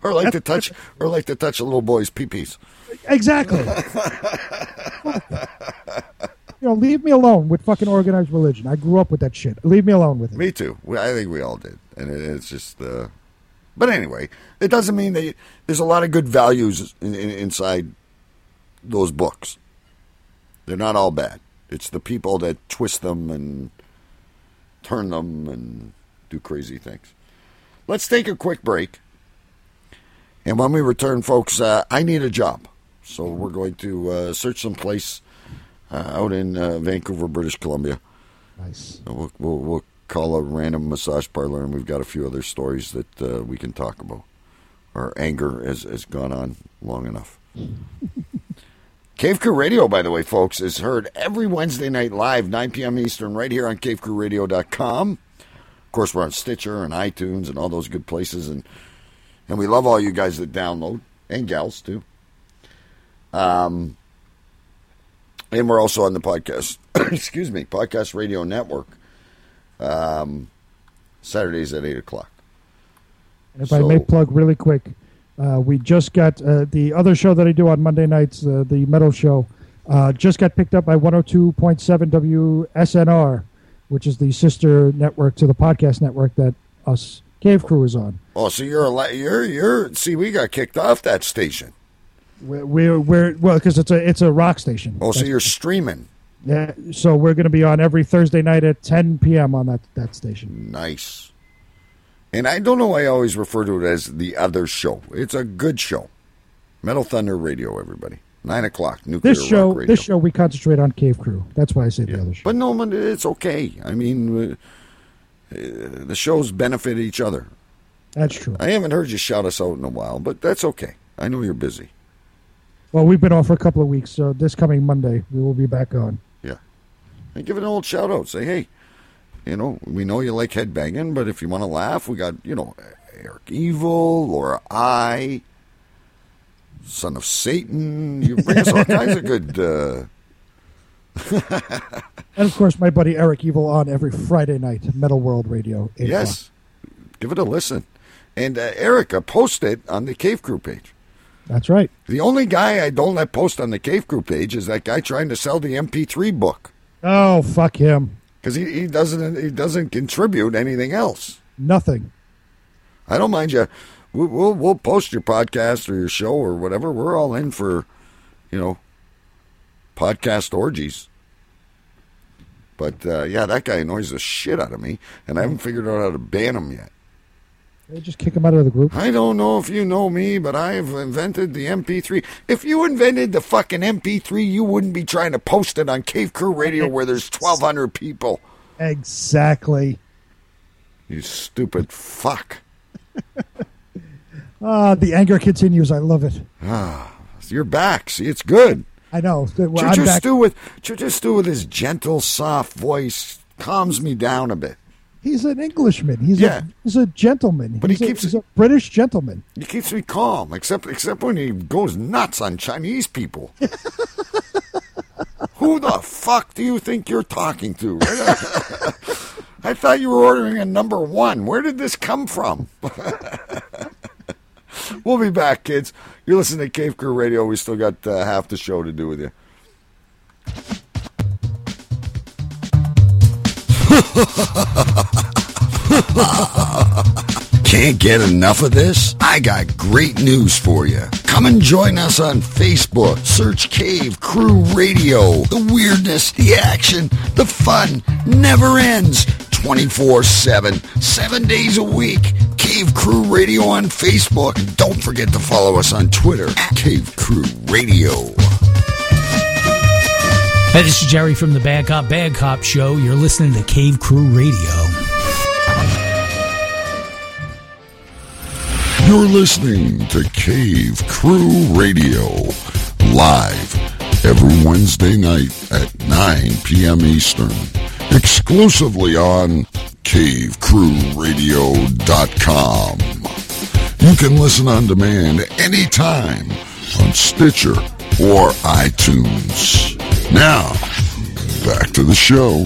or like to touch, or like to touch a little boy's pee-pees.
Exactly. [laughs] you know, leave me alone with fucking organized religion. I grew up with that shit. Leave me alone with it.
Me too. I think we all did, and it's just. Uh, but anyway, it doesn't mean that you, there's a lot of good values in, in, inside those books. They're not all bad. It's the people that twist them and turn them and do crazy things. Let's take a quick break, and when we return, folks, uh, I need a job, so we're going to uh, search some place uh, out in uh, Vancouver, British Columbia.
Nice.
We'll, we'll, we'll call a random massage parlor, and we've got a few other stories that uh, we can talk about. Our anger has, has gone on long enough. [laughs] Cave Crew Radio, by the way, folks, is heard every Wednesday night live, 9 p.m. Eastern, right here on CaveCrewRadio.com. Of course, we're on Stitcher and iTunes and all those good places, and and we love all you guys that download and gals too. Um, and we're also on the podcast. [coughs] excuse me, podcast radio network. Um, Saturdays at eight o'clock.
And if I may plug really quick, uh, we just got uh, the other show that I do on Monday nights, uh, the metal show, uh, just got picked up by 102.7 WSNR, which is the sister network to the podcast network that us Cave Crew is on.
Oh, so you're a you're you're see, we got kicked off that station.
We're, we're, we're well because it's a it's a rock station.
Oh, so you're streaming.
Yeah, so we're going to be on every Thursday night at 10 p.m. on that that station.
Nice. And I don't know why I always refer to it as the other show. It's a good show. Metal Thunder Radio, everybody. Nine o'clock. Nuclear
This show,
Rock Radio.
this show, we concentrate on Cave Crew. That's why I say the other show.
But no, it's okay. I mean, uh, uh, the shows benefit each other.
That's true.
I haven't heard you shout us out in a while, but that's okay. I know you're busy.
Well, we've been off for a couple of weeks, so this coming Monday we will be back on.
Yeah. And give it an old shout out. Say, hey, you know, we know you like headbanging, but if you want to laugh, we got, you know, Eric Evil, Laura I, Son of Satan. You bring us all [laughs] kinds of good. Uh, [laughs]
And of course, my buddy Eric Evil on every Friday night, Metal World Radio. 8
yes. Give it a listen. And uh, Erica, post it on the Cave Crew page.
That's right.
The only guy I don't let post on the Cave Crew page is that guy trying to sell the MP3 book
Oh, fuck him.
Because he, he doesn't he doesn't contribute anything else.
Nothing.
I don't mind you. We'll, we'll we'll post your podcast or your show or whatever. We're all in for, you know, podcast orgies. But uh, yeah, that guy annoys the shit out of me, and I haven't figured out how to ban him yet.
They just kick him out of the group.
I don't know if you know me, but I've invented the MP3. If you invented the fucking MP3, you wouldn't be trying to post it on Cave Crew Radio where there's 1,200 people.
Exactly.
You stupid fuck. [laughs]
Ah, the anger continues. I love it.
Ah, you're back. See, it's good.
I know. Well, I'm
Choo-choo. Stew with Choo-choo Stew with his gentle, soft voice calms me down a bit.
He's an Englishman. He's
Yeah.
a he's a gentleman.
But he
he's a,
keeps-
he's a British gentleman.
He keeps me calm, except except when he goes nuts on Chinese people. [laughs] Who the fuck do you think you're talking to? [laughs] I thought you were ordering a number one. Where did this come from? [laughs] we'll be back, kids. You're listening to Cave Crew Radio. We still got uh, half the show to do with you. [laughs] Can't get enough of this? I got great news for you. Come and join us on Facebook. Search Cave Crew Radio. The weirdness, the action, the fun never ends. 24 7, seven days a week. Cave Crew Radio on Facebook. Don't forget to follow us on Twitter at Cave Crew Radio.
Hey, this is Jerry from the Bad Cop Bad Cop Show. You're listening to Cave Crew Radio.
You're listening to Cave Crew Radio live every Wednesday night at 9 p.m. Eastern, exclusively on CaveCrewRadio.com. You can listen on demand anytime on Stitcher or iTunes. Now, back to the show.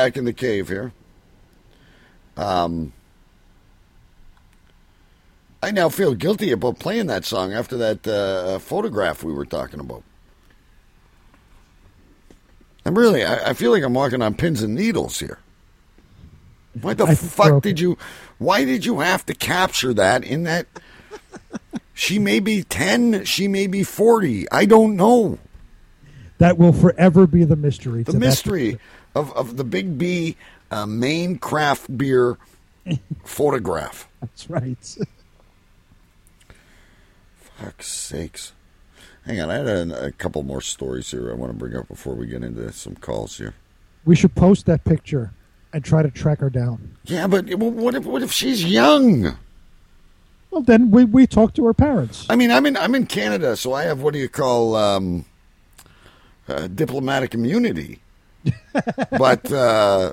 Back in the cave here. Um, I now feel guilty about playing that song after that uh, photograph we were talking about. I'm really, I, I feel like I'm walking on pins and needles here. Why the
I-
fuck did you, why did you have to capture that in that? She may be 10, she may be 40. I don't know.
That will forever be the mystery.
The
to that-
mystery of, of the Big B uh, Maine craft beer [laughs] photograph.
That's right.
Fuck's sakes. Hang on, I had a, a couple more stories here I want to bring up before we get into some calls here.
We should post that picture and try to track her down.
Yeah, but what if what if she's young?
Well, then we, we talk to her parents.
I mean, I'm in I'm in Canada, so I have what do you call um, uh, diplomatic immunity. But uh,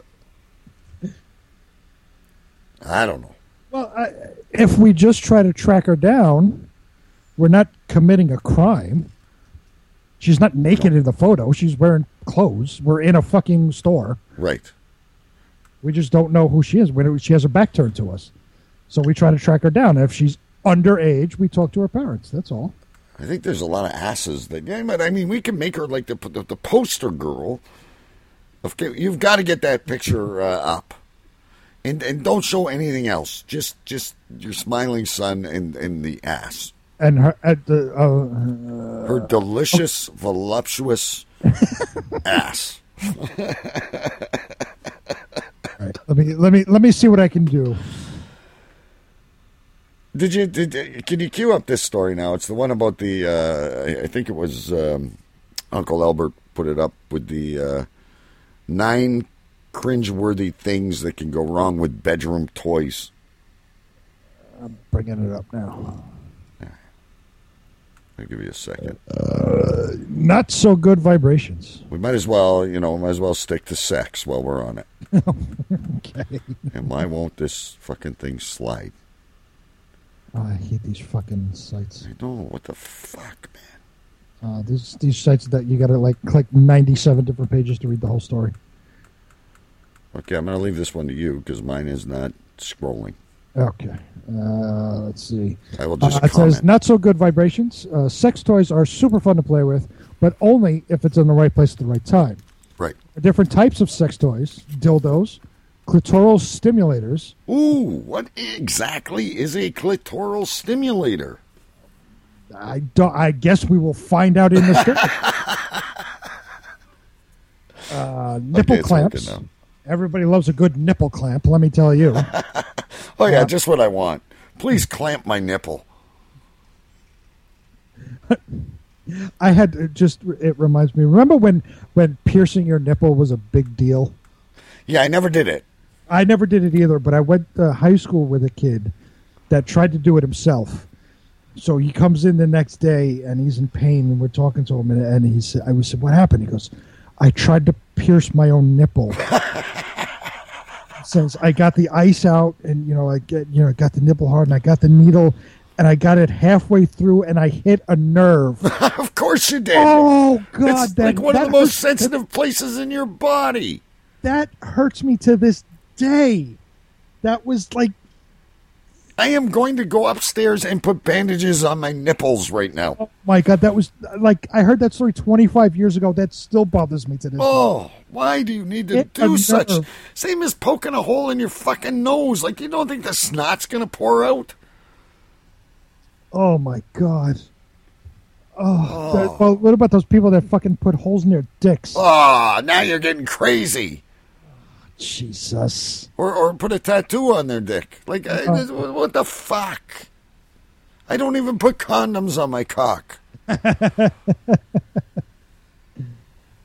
I don't know.
Well, I, if we just try to track her down, we're not committing a crime. She's not naked in the photo. She's wearing clothes. We're in a fucking store.
Right.
We just don't know who she is. When she has her back turned to us, so we try to track her down. If she's underage, we talk to her parents. That's all.
I think there's a lot of asses that. Yeah, but I mean, we can make her like the the, the poster girl. Okay, you've got to get that picture uh, up, and and don't show anything else. Just just your smiling son and and the ass.
And her at the uh,
Her delicious, voluptuous [laughs] ass.
right, let me let me let me see what I can do.
Did you? Did, can you cue up this story now? It's the one about the. Uh, I- I think it was um, Uncle Albert put it up with the uh, nine cringeworthy things that can go wrong with bedroom toys.
I'm bringing it up now.
I'll give you a second.
Uh, not so good vibrations.
We might as well, you know, might as well stick to sex while we're on it. [laughs]
okay.
And why won't this fucking thing slide?
Oh, I hate these fucking sites.
I know what the fuck, man.
Uh, these these sites that you got to like click ninety seven different pages to read the whole story.
Okay, I'm gonna leave this one to you because mine is not scrolling.
Okay. Uh, let's see.
I will just
Uh, it
comment.
says not so good vibrations. Uh, sex toys are super fun to play with, but only if it's in the right place at the right time.
Right.
Different types of sex toys: dildos, clitoral stimulators.
Ooh, what exactly is a clitoral stimulator?
I don't. I guess we will find out in the [laughs] story. uh, nipple
it's
clamps. Everybody loves a good nipple clamp. Let me tell you. [laughs]
Oh yeah, just what I want. Please clamp my nipple.
I had it just. It reminds me. Remember when when piercing your nipple was a big deal?
Yeah, I never did it.
I never did it either, but I went to high school with a kid that tried to do it himself. So he comes in the next day and he's in pain, and we're talking to him, and, and he said, "I was said, what happened?" He goes, "I tried to pierce my own nipple." [laughs] Since I got the ice out, and you know, I get you know, got the nipple hard, and I got the needle, and I got it halfway through, and I hit a nerve. [laughs]
of course you did.
Oh God,
it's
that,
like one of the most sensitive places in your body.
That hurts me to this day. That was like
I am going to go upstairs and put bandages on my nipples right now.
Oh my god, that was like I heard that story 25 years ago. That still bothers me to this
Oh, why do you need to
Hit
do such? Same as poking a hole in your fucking nose. Like you don't think the snot's gonna pour out?
Oh my god. Oh, oh. that- well, what about those people that fucking put holes in their dicks?
Oh, now you're getting crazy.
Jesus.
Or or put a tattoo on their dick. Like I,
Uh.
this- what the fuck? I don't even put condoms on my cock. [laughs]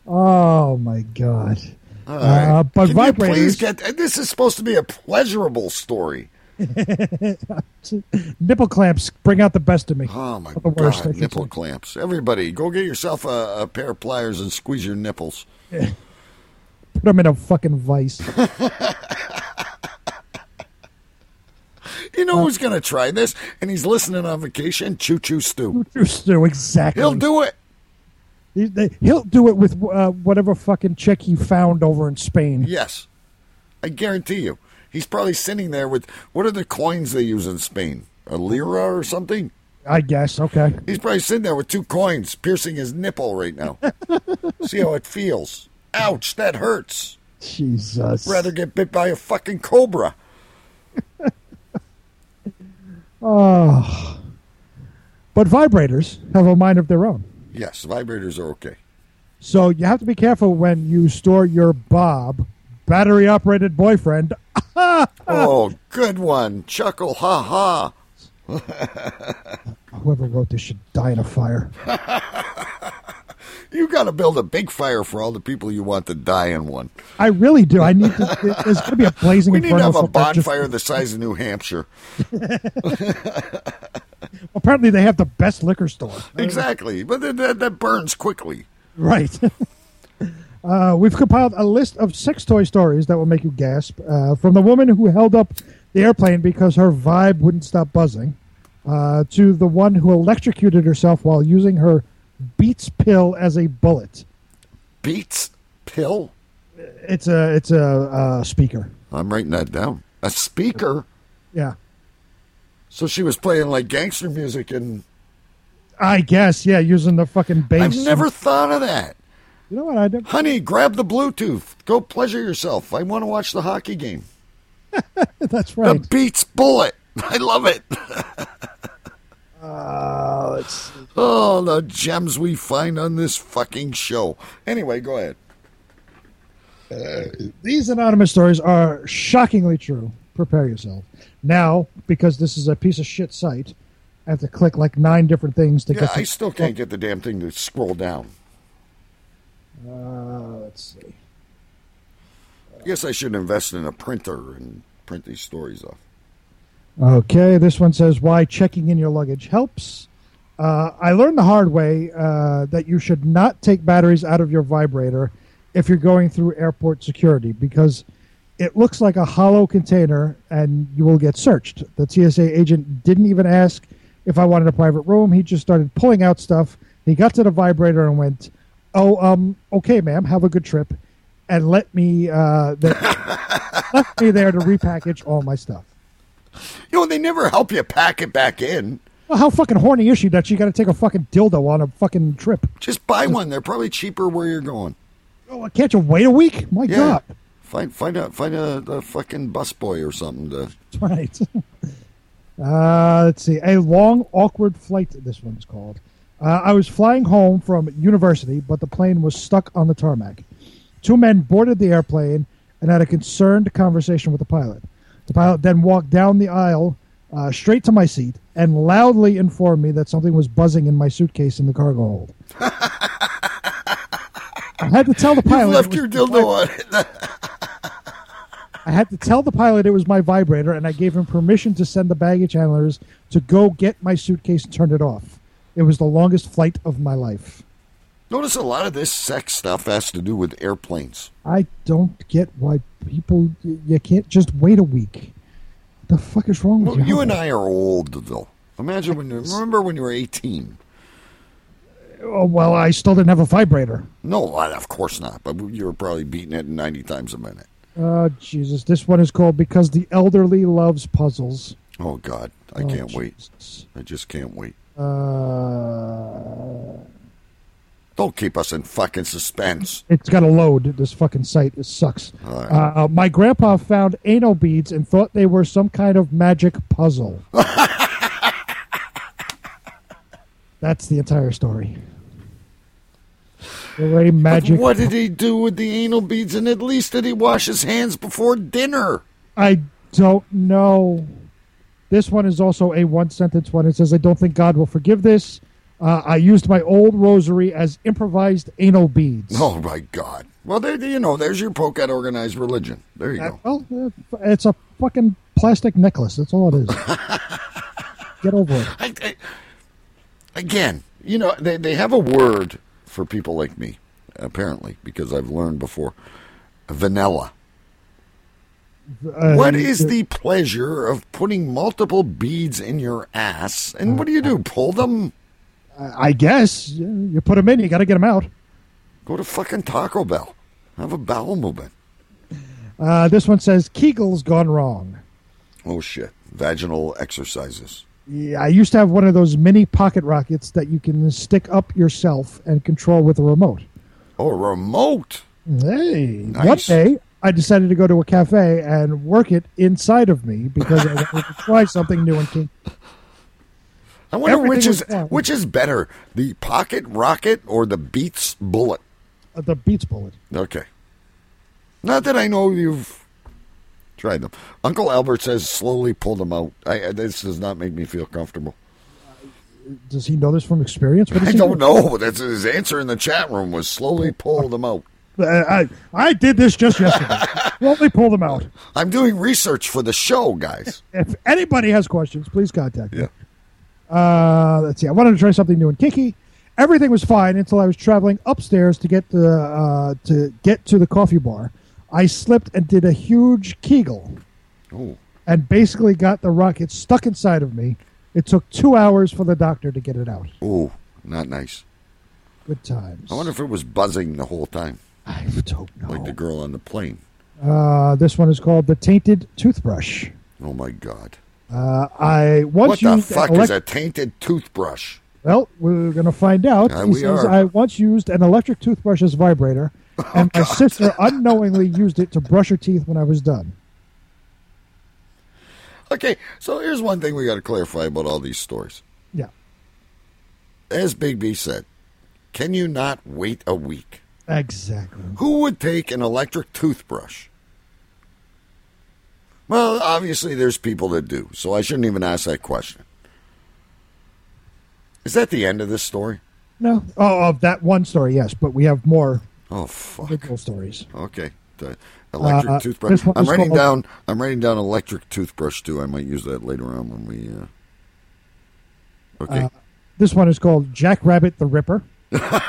Oh my god.
All right.
Uh, but
Can you please get? This is supposed to be a pleasurable story. [laughs]
nipple clamps bring out the best of me.
Oh my
the worst,
god, nipple
say.
clamps! Everybody, go get yourself a, a pair of pliers and squeeze your nipples. [laughs]
Put him in a fucking vice.
You know who's gonna try this? And he's listening on vacation. Choo choo stew.
Stu, exactly.
He'll do it.
He, they, he'll do it with uh, whatever fucking chick he found over in Spain.
Yes, I guarantee you. He's probably sitting there with what are the coins they use in Spain? A lira or something?
I guess. Okay.
He's probably sitting there with two coins piercing his nipple right now. [laughs] See how it feels. Ouch, that hurts.
Jesus.
I'd Rather get bit by a fucking cobra.
Oh. [laughs] But vibrators have a mind of their own.
Yes, vibrators are okay.
So you have to be careful when you store your Bob, battery operated boyfriend. [laughs]
oh, good one. Chuckle, ha ha. [laughs]
Whoever wrote this should die in a fire.
You got to build a big fire for all the people you want to die in one.
I really do. I need to. There's going to be a blazing
We need to have a
somewhere just-
bonfire the size of New Hampshire. [laughs]
Apparently, they have the best liquor store.
Exactly. But that, that, that burns quickly.
Right. [laughs] uh, we've compiled a list of sex toy stories that will make you gasp. Uh, from the woman who held up the airplane because her vibe wouldn't stop buzzing, uh, to the one who electrocuted herself while using her Beats pill as a bullet.
Beats pill?
It's a it's a uh, speaker.
I'm writing that down. A speaker?
Yeah,
So she was playing like gangster music and
I guess. Yeah, using the fucking bass.
I've never thought of that.
You know what I did?
Honey, grab the Bluetooth. Go pleasure yourself. I want to watch the hockey game. [laughs]
That's right.
The Beats bullet. [laughs] I love it. [laughs]
Uh.
Oh, the gems we find on this fucking show. Anyway, go ahead.
These anonymous stories are shockingly true. Prepare yourself. Now, because this is a piece of shit site, I have to click like nine different things to
Yeah,
get to
I still can't get the damn thing to scroll down.
Uh, let's see.
I guess I should invest in a printer and print these stories off.
Okay, this one says why checking in your luggage helps. Uh, I learned the hard way uh, that you should not take batteries out of your vibrator if you're going through airport security because it looks like a hollow container and you will get searched. The TSA agent didn't even ask if I wanted a private room. He just started pulling out stuff. He got to the vibrator and went, "Oh, um, okay, ma'am, have a good trip," and let me uh, [laughs] left me there to repackage all my stuff.
You know, they never help you pack it back in.
Well, how fucking horny is she that she got to take a fucking dildo on a fucking trip?
Just buy one. They're probably cheaper where you're going.
Oh, can't you wait a week? My
Yeah.
God.
Find find a find a, a fucking busboy or something to.
That's right. [laughs] uh, let's see. A long, awkward flight, this one's called. Uh, I was flying home from university, but the plane was stuck on the tarmac. Two men boarded the airplane and had a concerned conversation with the pilot. The pilot then walked down the aisle uh, straight to my seat and loudly informed me that something was buzzing in my suitcase in the cargo hold. I had to tell the [laughs] pilot.
You
left
your dildo on it. [laughs]
I had to tell the pilot it was my vibrator, and I gave him permission to send the baggage handlers to go get my suitcase and turn it off. It was the longest flight of my life.
Notice a lot of this sex stuff has to do with airplanes.
I don't get why people you can't just wait a week. The fuck is wrong with
Well,
you?
you and I are old though. Imagine when you remember when you were eighteen.
Oh, well, I still didn't have a vibrator.
No, of course not. But you were probably beating it ninety times a minute.
Oh Jesus! This one is called because the elderly loves puzzles.
Oh God, I
Oh,
can't wait. I just can't wait.
Uh,
Don't keep us in fucking suspense.
it's got to load. This fucking site it sucks.
Right.
Uh, my grandpa found anal beads and thought they were some kind of magic puzzle. [laughs] That's the entire story. They're a
But what did he do with the anal beads? And at least did he wash his hands before dinner?
I don't know. This one is also a one sentence one. It says, I don't think God will forgive this. Uh, I used my old rosary as improvised anal beads.
Oh my God! Well, there, you know, there's your poke at organized religion. There you
Uh,
go.
well, uh, it's a fucking plastic necklace. That's all it is. [laughs] Get over it.
I, I, again, you know, they, they have a word for people like me, apparently, because I've learned before. Vanilla.
Uh,
what is the pleasure of putting multiple beads in your ass? And what do you do? Pull them?
I guess you put them in, you got to get them out.
Go to fucking Taco Bell. Have a bowel movement.
Uh, this one says Kegel's gone wrong.
Oh shit! Vaginal exercises.
Yeah, I used to have one of those mini pocket rockets that you can stick up yourself and control with a remote.
Oh, a remote.
Hey,
Nice.
one day I decided to go to a cafe and work it inside of me because I wanted to try something new and.
I wonder
Everything
which is which is better, the pocket rocket or the Beats bullet.
Uh, the Beats bullet.
Okay. Not that I know you've tried them. Uncle Albert says slowly pull them out. I, this does not make me feel comfortable.
Does he know this from experience?
I don't
do?
know. That's his answer in the chat room was slowly pull them out.
Uh, I I did this just yesterday. [laughs] Slowly pull them out.
I'm doing research for the show, guys.
If anybody has questions, please contact me.
Yeah.
Uh, let's see. I wanted to try something new and kinky. Everything was fine until I was traveling upstairs to get the uh, to get to the coffee bar. I slipped and did a huge Kegel.
Oh.
and basically got the rocket stuck inside of me. It took two hours for the doctor to get it out.
Ooh, not nice.
Good times.
I wonder if it was buzzing the whole time.
I don't know.
Like the girl on the plane.
Uh, this one is called the tainted toothbrush.
Oh my god.
Uh, I once
what the
used an
fuck
elec-
is a tainted toothbrush?
Well, we're going to find out.
Uh,
he
we
says,
are.
I once used an electric toothbrush as vibrator, [laughs] and my sister unknowingly used it to brush her teeth when I was done.
Okay, so here's one thing we got to clarify about all these stories.
Yeah.
As Big B said, can you not wait a week?
Exactly.
Who would take an electric toothbrush? Well, obviously there's people that do, so I shouldn't even ask that question. Is that the end of this story?
No. Oh, of that one story, yes, but we have more
Oh fuck.
stories.
Okay. The electric
Uh,
toothbrush.
this one
I'm writing
called-
down I'm writing down electric toothbrush too. I might use that later on when we uh Okay.
Uh, this one is called Jack Rabbit the Ripper. [laughs] uh,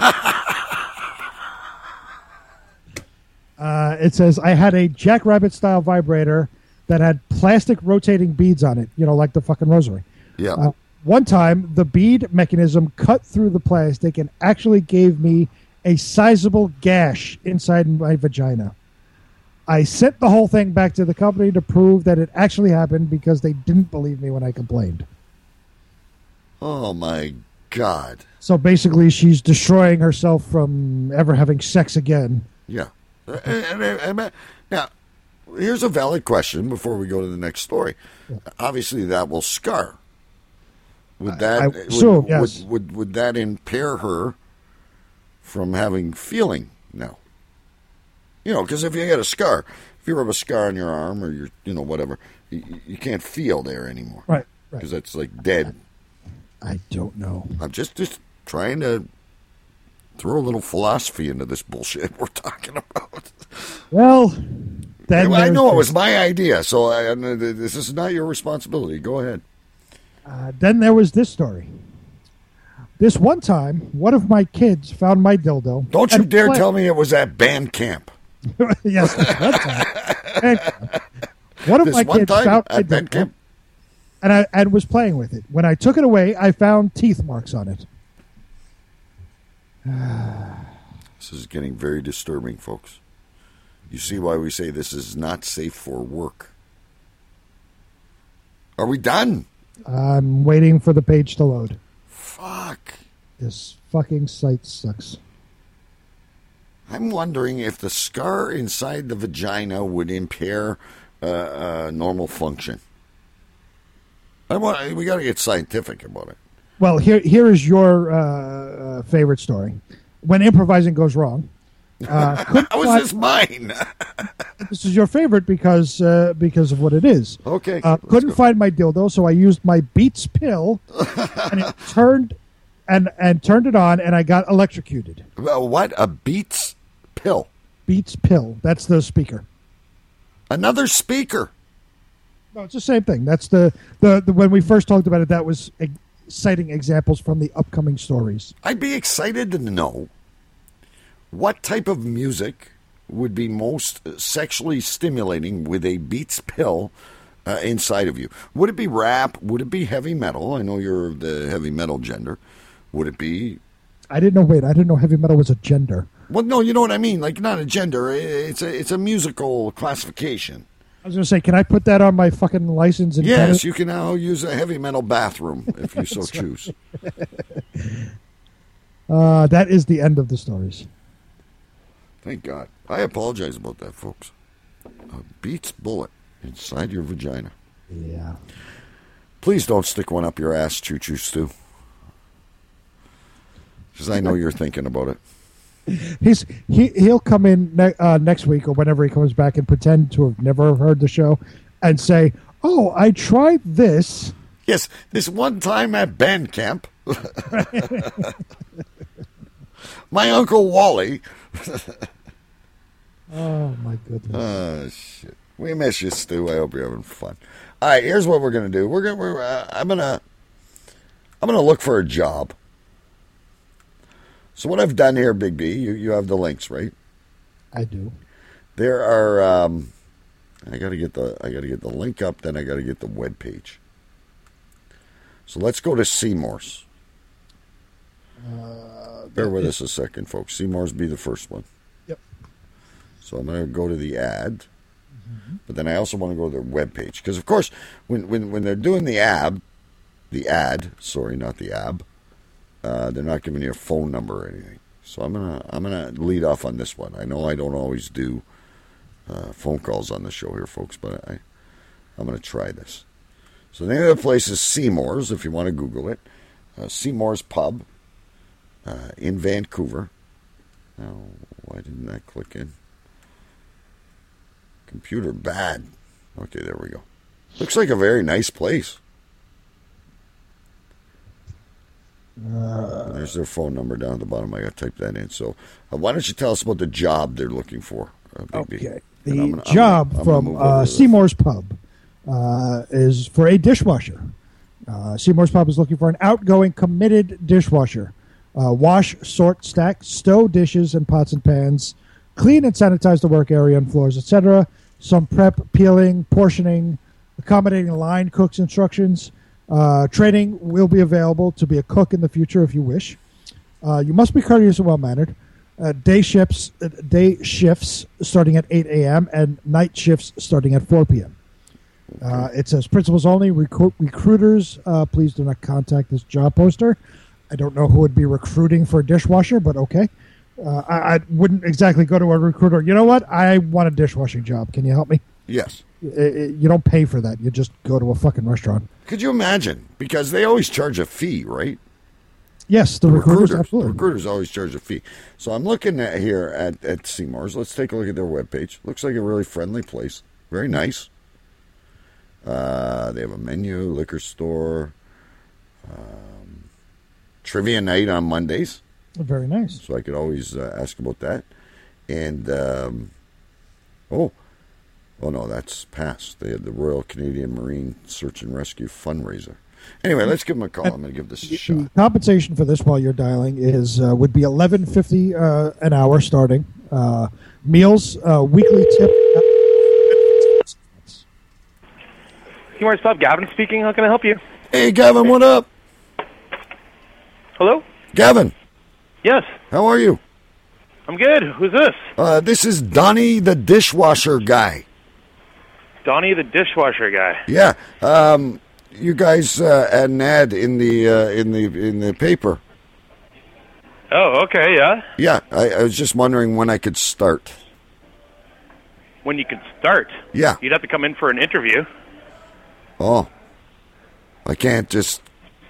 it says, I had a Jack Rabbit style vibrator that had plastic rotating beads on it, you know, like the fucking rosary.
yeah.
Uh, one time, the bead mechanism cut through the plastic and actually gave me a sizable gash inside my vagina. I sent the whole thing back to the company to prove that it actually happened because they didn't believe me when I complained.
oh my god.
So basically, she's destroying herself from ever having sex again.
Yeah. Uh, and- and- now, here's a valid question before we go to the next story. Obviously, that will scar. Would that
I
would,
assume, yes.
would, would would that impair her from having feeling now? You know, because if you get a scar, if you have a scar on your arm or your, you know, whatever, you, you can't feel there anymore.
Right, right.
Because that's like dead.
I don't know.
I'm just just trying to throw a little philosophy into this bullshit [laughs] we're talking about.
Well, then
I know it was my idea, so I, this is not your responsibility. Go ahead.
Uh, then there was this story. This one time, one of my kids found my dildo.
Don't you dare
play-
tell me it was at band camp. [laughs]
yes, this one time. And one of
This
my
one
kids
time
found my
at band
dildo,
camp.
and I and was playing with it. When I took it away, I found teeth marks on it. [sighs]
This is getting very disturbing, folks. You see why we say this is not safe for work. Are we done?
I'm waiting for the page to load.
Fuck.
This fucking site sucks.
I'm wondering if the scar inside the vagina would impair uh, uh, normal function. I want, we got to get scientific about it.
Well, here here is your uh, uh, favorite story. When improvising goes wrong. Uh,
How is this mine? [laughs]
this is your favorite because uh, because of what it is.
Okay,
Uh, couldn't
go.
find my dildo, so I used my Beats pill, [laughs] and it turned and and turned it on, and I got electrocuted.
What? A Beats pill?
Beats pill. That's the speaker.
Another speaker?
No, it's the same thing. That's the the, the when we first talked about it. That was citing examples from the upcoming stories.
I'd be excited to know what type of music would be most sexually stimulating with a Beats pill uh, inside of you. Would it be rap? Would it be heavy metal? I know you're the heavy metal gender. Would it be?
I didn't know. Wait, I didn't know heavy metal was a gender.
Well, no, you know what I mean. Like not a gender. It's a it's a musical classification.
I was going to say, can I put that on my fucking license?
Yes, you can now use a heavy metal bathroom if you [laughs] so choose. [laughs]
Uh, that is the end of the stories.
Thank God. I apologize about that, folks. A Beats bullet inside your vagina.
Yeah.
Please don't stick one up your ass, Choo Choo Stew. Because I know you're thinking about it.
He's he he'll come in ne- uh, next week or whenever he comes back and pretend to have never heard the show, and say, "Oh, I tried this."
Yes, this one time at band camp, [laughs] [laughs] my uncle Wally. [laughs]
Oh my goodness!
Oh shit! We miss you, Stu. I hope you're having fun. All right, here's what we're gonna do. We're gonna. We're, uh, I'm gonna. I'm gonna look for a job. So what I've done here, Big B, you you have the links, right?
I do.
There are um, I got to get the I got to get the link up. Then I got to get the web page. So let's go to Seymour's.
Uh,
Bear with us a second, folks. Seymour's be the first one. So I'm going to go to the ad, but then I also want to go to their web page because, of course, when when when they're doing the ab, the ad, sorry, not the ab, uh, they're not giving you a phone number or anything. So I'm gonna I'm gonna lead off on this one. I know I don't always do uh, phone calls on the show here, folks, but I I'm gonna try this. So the name of the place is Seymour's. If you want to Google it, uh, Seymour's Pub uh, in Vancouver. Now, why didn't that click in? Computer bad. Okay, there we go. Looks like a very nice place.
Uh,
There's their phone number down at the bottom. I got to type that in. So, uh, why don't you tell us about the job they're looking for? Uh,
Okay. The
I'm gonna- I'm
job
gonna- I'm gonna
from uh,
over to this.
Seymour's Pub uh, is for a dishwasher. Uh, Seymour's Pub is looking for an outgoing, committed dishwasher. Uh, wash, sort, stack, stow dishes and pots and pans, clean and sanitize the work area and floors, etc. Some prep, peeling, portioning, accommodating line cooks instructions. Uh, training will be available to be a cook in the future if you wish. Uh, you must be courteous and well mannered. Uh, day shifts, uh, day shifts starting at 8 a.m. and night shifts starting at 4 p.m. Uh, it says principals only. Recru- recruiters, uh, please do not contact this job poster. I don't know who would be recruiting for a dishwasher, but okay. Uh, I, I wouldn't exactly go to a recruiter. You know what? I want a dishwashing job. Can you help me?
Yes.
I- I- You don't pay for that. You just go to a fucking restaurant.
Could you imagine? Because they always charge a fee, right?
Yes, the, recruiters, absolutely.
The recruiters always charge a fee. So I'm looking at here at, at Seymour's. Let's take a look at their webpage. Looks like a really friendly place. Very nice. Uh, they have a menu, liquor store, um, trivia night on Mondays.
Very nice.
So I could always uh, ask about that. And, um, oh, oh no, that's past. They had the Royal Canadian Marine Search and Rescue fundraiser. Anyway, let's give them a call. I'm going to give this a shot.
Compensation for this while you're dialing is uh, would be eleven fifty uh, an hour starting. Uh, meals, uh, weekly tip.
Seymour's Pub, Gavin speaking. How can I help you?
Hey, Gavin, what up?
Hello?
Gavin,
Yes,
how are you?
I'm good. Who's this?
Uh, this is Donnie, the dishwasher guy.
Donnie, the dishwasher guy.
Yeah, um, you guys uh, had an ad in the uh, in the in the paper.
Oh, okay, yeah.
Yeah, I, I was just wondering when I could start.
When you could start.
Yeah.
You'd have to come in for an interview.
Oh, I can't just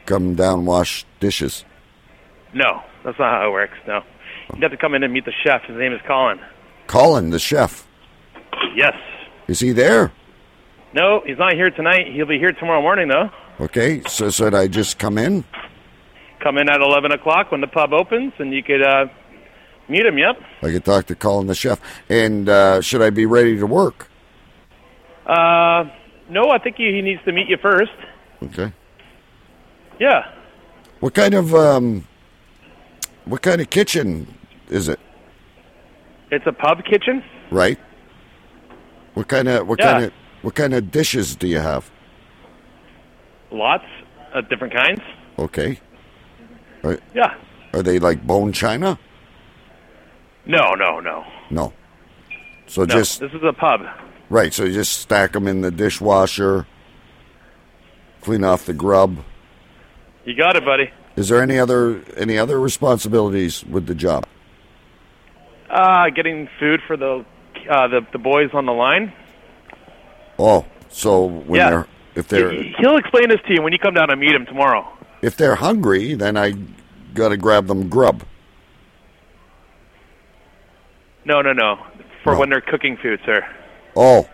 come down and wash dishes.
No, that's not how it works. No. You'd have to come in and meet the chef. His name is Colin.
Colin, the chef,
Yes.
is he there?
No, he's not here tonight. He'll be here tomorrow morning, though.
Okay, so should I just come in?
Come in at 11 o'clock when the pub opens, and you could uh, meet him, yep.
I could talk to Colin, the chef. And uh, should I be ready to work?
Uh, no, I think he, he needs to meet you first.
Okay.
Yeah.
What kind of um, what kind of kitchen is it?
It's a pub kitchen.
Right. What kind of what
Yeah.
kind of what kind of dishes do you have?
Lots of different kinds.
Okay. Are,
Yeah.
are they like bone china?
No, no, no.
No. So
no,
just
this is a pub.
right. So you just stack them in the dishwasher, clean off the grub.
You got it, buddy.
Is there any other any other responsibilities with the job?
Uh, getting food for the uh, the the boys on the line.
Oh, so when
Yeah.
they're if they're
He- He'll explain this to you when you come down and meet him tomorrow.
if they're hungry, then I got to grab them grub.
No, no, no. For when they're cooking food, sir.
Oh,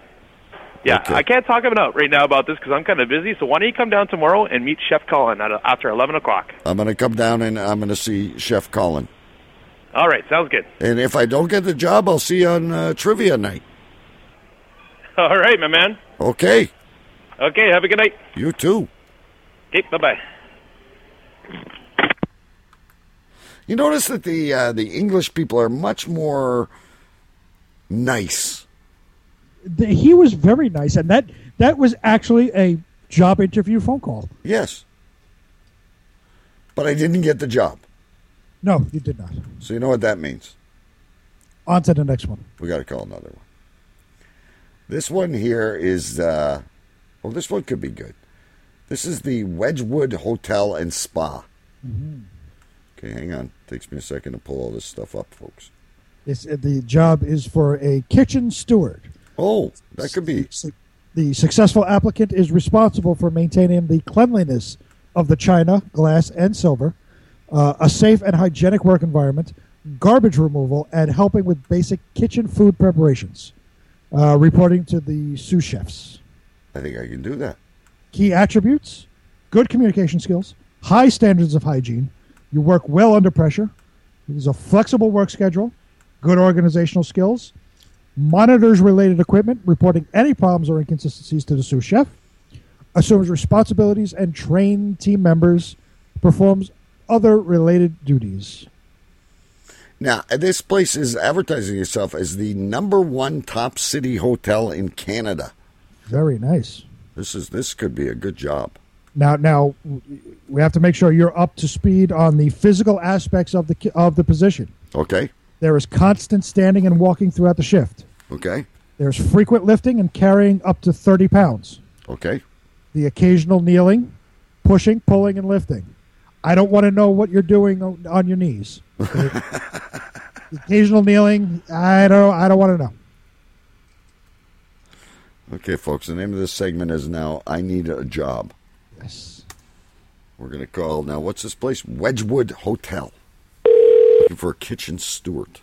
Yeah, I can't talk about it right now about this because I'm kind of busy. So why don't you come down tomorrow and meet Chef Colin at, after 11 o'clock?
I'm going to come down and I'm going to see Chef Colin.
All right, sounds good.
And if I don't get the job, I'll see you on uh, trivia night. [laughs]
All right, my man.
Okay,
Okay, have a good night.
you too.
Okay, bye bye.
You notice that the uh, the English people are much more nice
the, he was very nice, and that that was actually a job interview phone call.
Yes. But I didn't get the job.
No, you did not.
So you know what that means.
On to the next one.
We got to call another one. This one here is, uh, well, this one could be good. This is the Wedgewood Hotel and Spa.
Mhm.
Okay, hang on. Takes me a second to pull all this stuff up, folks.
It's, uh, the job is for a kitchen steward.
Oh, that could be.
The successful applicant is responsible for maintaining the cleanliness of the china, glass, and silver, uh, a safe and hygienic work environment, garbage removal, and helping with basic kitchen food preparations. Uh, reporting to the sous chefs.
I think I can do that.
Key attributes good communication skills, high standards of hygiene, you work well under pressure, there's a flexible work schedule, good organizational skills, monitors related equipment, reporting any problems or inconsistencies to the sous chef, assumes responsibilities and train team members, performs other related duties.
Now, this place is advertising itself as the number one top city hotel in Canada.
Very nice.
This is this could be a good job.
Now, now we have to make sure you're up to speed on the physical aspects of the of the position.
Okay.
There is constant standing and walking throughout the shift.
Okay.
There's frequent lifting and carrying up to 30 pounds.
Okay.
The occasional kneeling, pushing, pulling, and lifting. I don't want to know what you're doing on, on your knees. [laughs] the occasional kneeling, I don't. I don't want to know.
Okay, folks. The name of this segment is now "I Need a Job."
Yes.
We're gonna call now. What's this place? Wedgewood Hotel. For a kitchen steward.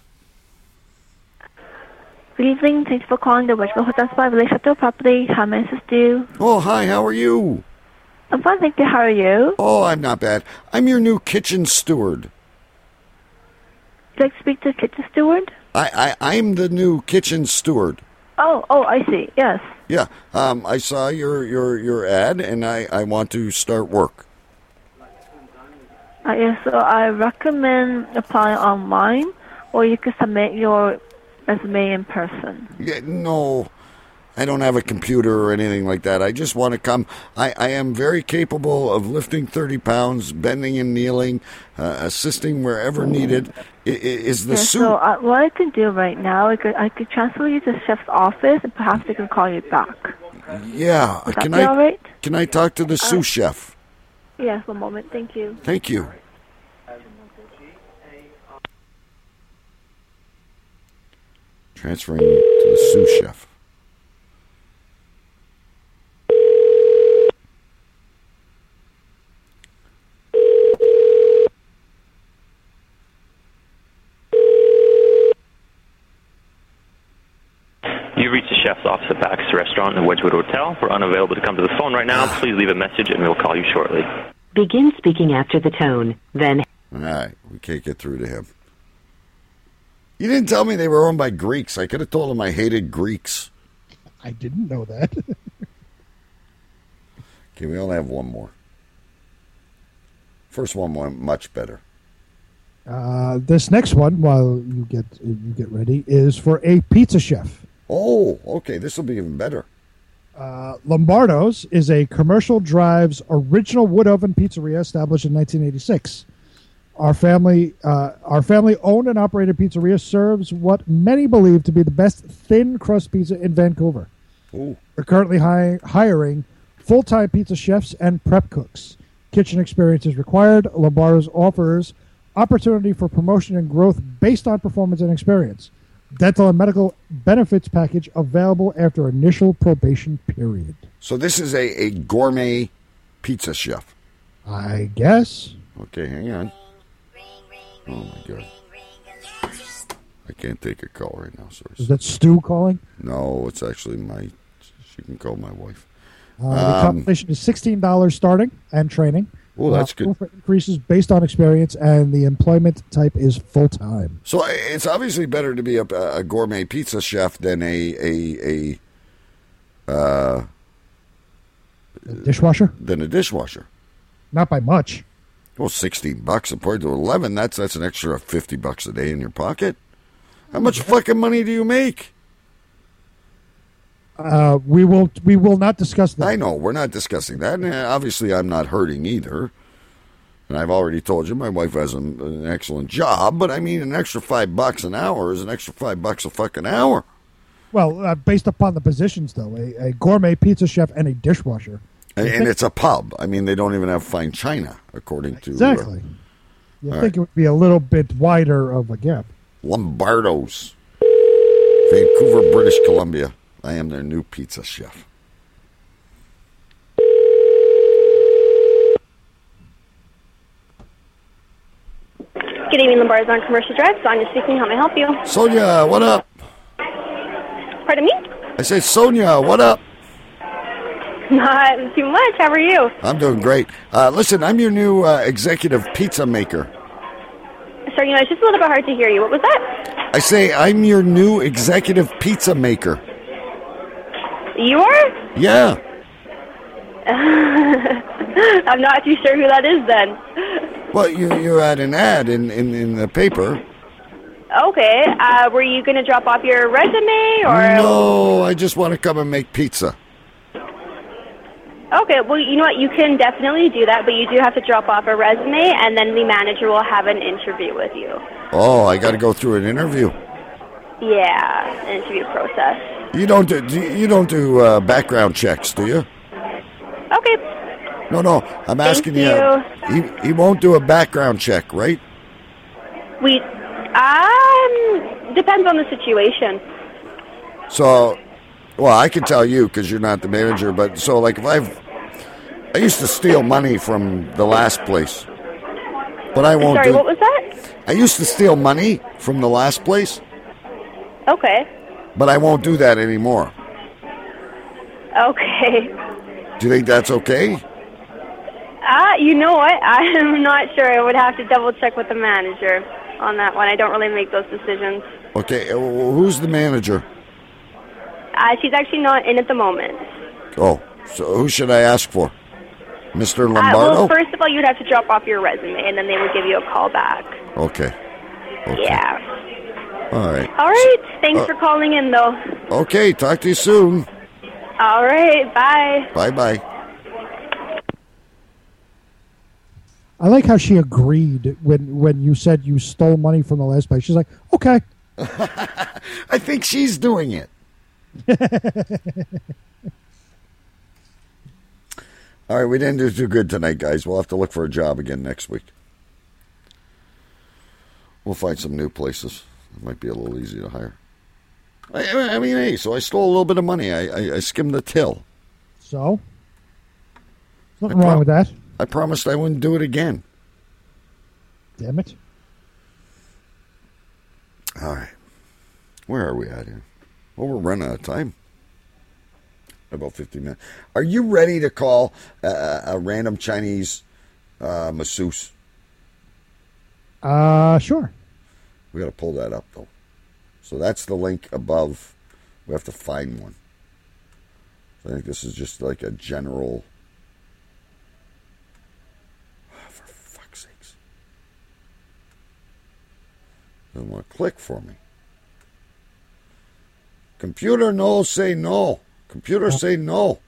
Good evening. Thanks for calling the Wedgewood Hotel Spa Village Hotel Property. How may I assist you?
Oh, hi. How are you?
I'm fine, thank you. How are you?
Oh, I'm not bad. I'm your new kitchen steward.
Would you like to speak to the kitchen steward?
I, I I'm the new kitchen steward.
Oh, oh, I see. Yes.
Yeah. Um, I saw your your your ad, and I I want to start work.
Uh, yes, so I recommend applying online, or you can submit your resume in person.
Yeah, no, I don't have a computer or anything like that. I just want to come. I, I am very capable of lifting 30 pounds, bending and kneeling, uh, assisting wherever needed. I, i- is the
yes,
suit.
so uh, what I can do right now, I could, I could transfer you to the chef's office, and perhaps they can call you back.
yeah.
Would
Can I
all right?
can I talk to the
Uh,
sous chef?
Yes, one moment. Thank you.
Thank you. Transferring to the sous chef.
You reached the chef's office at Bacchus Restaurant in the Wedgewood Hotel. We're unavailable to come to the phone right now. [sighs] Please leave a message and we'll call you shortly.
Begin speaking after the tone, then
All right, we can't get through to him. You didn't tell me they were owned by Greeks. I could have told him I hated Greeks.
I didn't know that. [laughs]
Okay, we only have one more. First one went much better.
Uh, this next one, while you get you get ready, is for a pizza chef.
Oh, okay, this will be even better.
Uh, Lombardo's is a commercial drives original wood oven pizzeria established in 1986. Our family, uh, our family owned and operated pizzeria serves what many believe to be the best thin crust pizza in Vancouver.
Ooh.
We're currently hi- hiring full time pizza chefs and prep cooks. Kitchen experience is required. Lombardo's offers opportunity for promotion and growth based on performance and experience. Dental and medical benefits package available after initial probation period.
So this is a, a gourmet pizza chef.
I guess.
Okay, hang on. Oh my god. I can't take a call right now, sorry.
Is that Stu calling?
No, it's actually my. She can call my wife.
Uh, the
Um,
compensation is sixteen dollars starting and training.
Oh, that's good.
Increases based on experience, and the employment type is full time.
So it's obviously better to be a, a gourmet pizza chef than a a a uh,
Dishwasher,
than a dishwasher.
not by much.
Well, sixteen bucks compared to eleven. That's that's an extra fifty bucks a day in your pocket. How much fucking money do you make?
Uh, we will we will not discuss that.
I know we're not discussing that. And uh, obviously, I'm not hurting either. And I've already told you my wife has an, an excellent job, but I mean, an extra five bucks an hour is an extra five bucks a fucking hour.
Well, uh, based upon the positions, though, a, a gourmet pizza chef and a dishwasher.
And,
You
and
think-
it's a pub. I mean, they don't even have fine china, according to uh,
exactly. You
all
think it would be a little bit wider of a gap?
Lombardo's, Vancouver, British Columbia. I am their new pizza chef.
Good evening, Lombardo's on Commercial Drive. Sonia speaking. How may I help you?
Sonia, what up?
Pardon me?
I say, Sonia, what up? [laughs]
Not too much. How are you?
I'm doing great. Uh, listen, I'm your new uh, executive pizza maker.
Sorry, you know, it's just a little bit hard to hear you. What was that?
I say, I'm your new executive pizza maker.
You are?
Yeah. [laughs]
I'm not too sure who that is then.
Well, you, you had an ad in, in, in the paper.
Okay. Uh, were you going to drop off your resume or?
No, I just want to come and make pizza.
Okay, well, you know what? You can definitely do that, but you do have to drop off a resume, and then the manager will have an interview with you.
Oh, I got to go through an interview.
Yeah, an interview process.
You don't do do- you don't do uh, background checks, do you?
Okay.
No, no. I'm asking you. He, he won't do a background check, right?
We um depends on the situation.
So, well, I can tell you because you're not the manager. But so, like, if I've, I used to steal money from the last place, but I won't
Sorry,
do.
what was that?
I used to steal money from the last place,
Okay.
but I won't do that anymore.
Okay.
Do you think that's okay?
Uh, you know what? [laughs] I'm not sure. I would have to double check with the manager on that one. I don't really make those decisions.
Okay, uh, who's the manager?
Uh, she's actually not in at the moment.
Oh, so who should I ask for? Mr.
Uh,
Lombardo?
well, first of all, you'd have to drop off your resume, and then they would give you a call back.
okay.
Yeah.
All right.
All right. Thanks
Uh,
for calling in, though.
Okay, talk to you soon.
All right. Bye.
Bye bye.
I like how she agreed when when you said you stole money from the last place. She's like, okay. [laughs]
I think she's doing it. [laughs] All right, we didn't do too good tonight, guys. We'll have to look for a job again next week. We'll find some new places. It might be a little easy to hire. I, I mean, hey, so I stole a little bit of money. I, I, I skimmed the till.
So, nothing wrong with that.
I promised I wouldn't do it again.
Damn it.
All right. Where are we at here? Well, we're running out of time. About 50 minutes. Are you ready to call uh, a random Chinese uh, masseuse?
Uh, sure.
We got to pull that up, though. So that's the link above. We have to find one. So I think this is just like a general. For fuck's sakes. Doesn't want to click for me. Computer, no, say no. Computer, say no.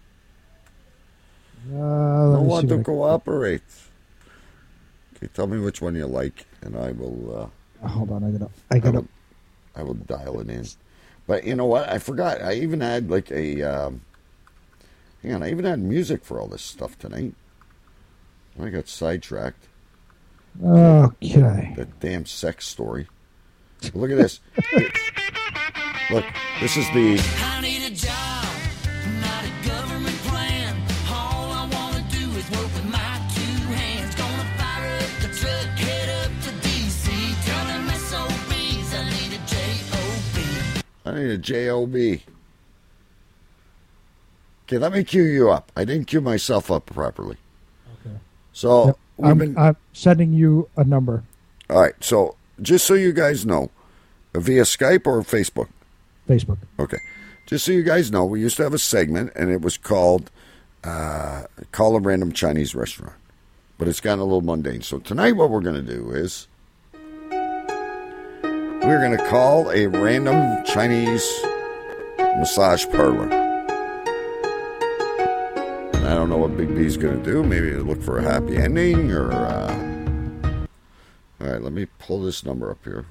Uh,
No want to cooperate. Okay, tell me which one you like, and I will. Uh,
hold on, I gotta, I gotta.
will, I will dial it in. But you know what? I forgot. I even had like a. Um, hang on, I even had music for all this stuff tonight. I got sidetracked.
Okay.
That damn sex story. Look at this. Look, this is the.
I need a job.
Okay, let me cue you up. I didn't cue myself up properly. Okay. So,
Yep,
we've
I'm,
been.
I'm sending you a number.
All right, so just so you guys know, via Skype or Facebook?
Facebook.
Okay. Just so you guys know, we used to have a segment, and it was called uh, Call a Random Chinese Restaurant. But it's gotten a little mundane. So tonight, what we're going to do is we're going to call a random Chinese massage parlor. I don't know what Big B's going to do. Maybe look for a happy ending or. Uh... All right, let me pull this number up here.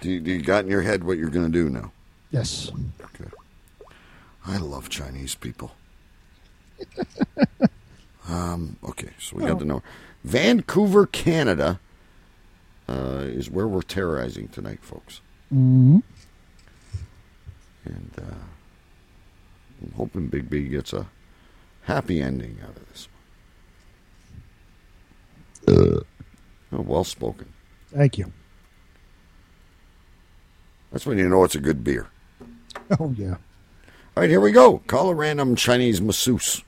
Do you, do you got in your head what you're going to do now?
Yes.
Okay. I love Chinese people. [laughs] um, okay, so we got the number. Vancouver, Canada uh, is where we're terrorizing tonight, folks.
hmm
And uh, I'm hoping Big B gets a happy ending out of this. Uh, oh, well spoken.
Thank you.
That's when you know it's a good beer.
Oh yeah.
All right, here we go. Call a random Chinese masseuse.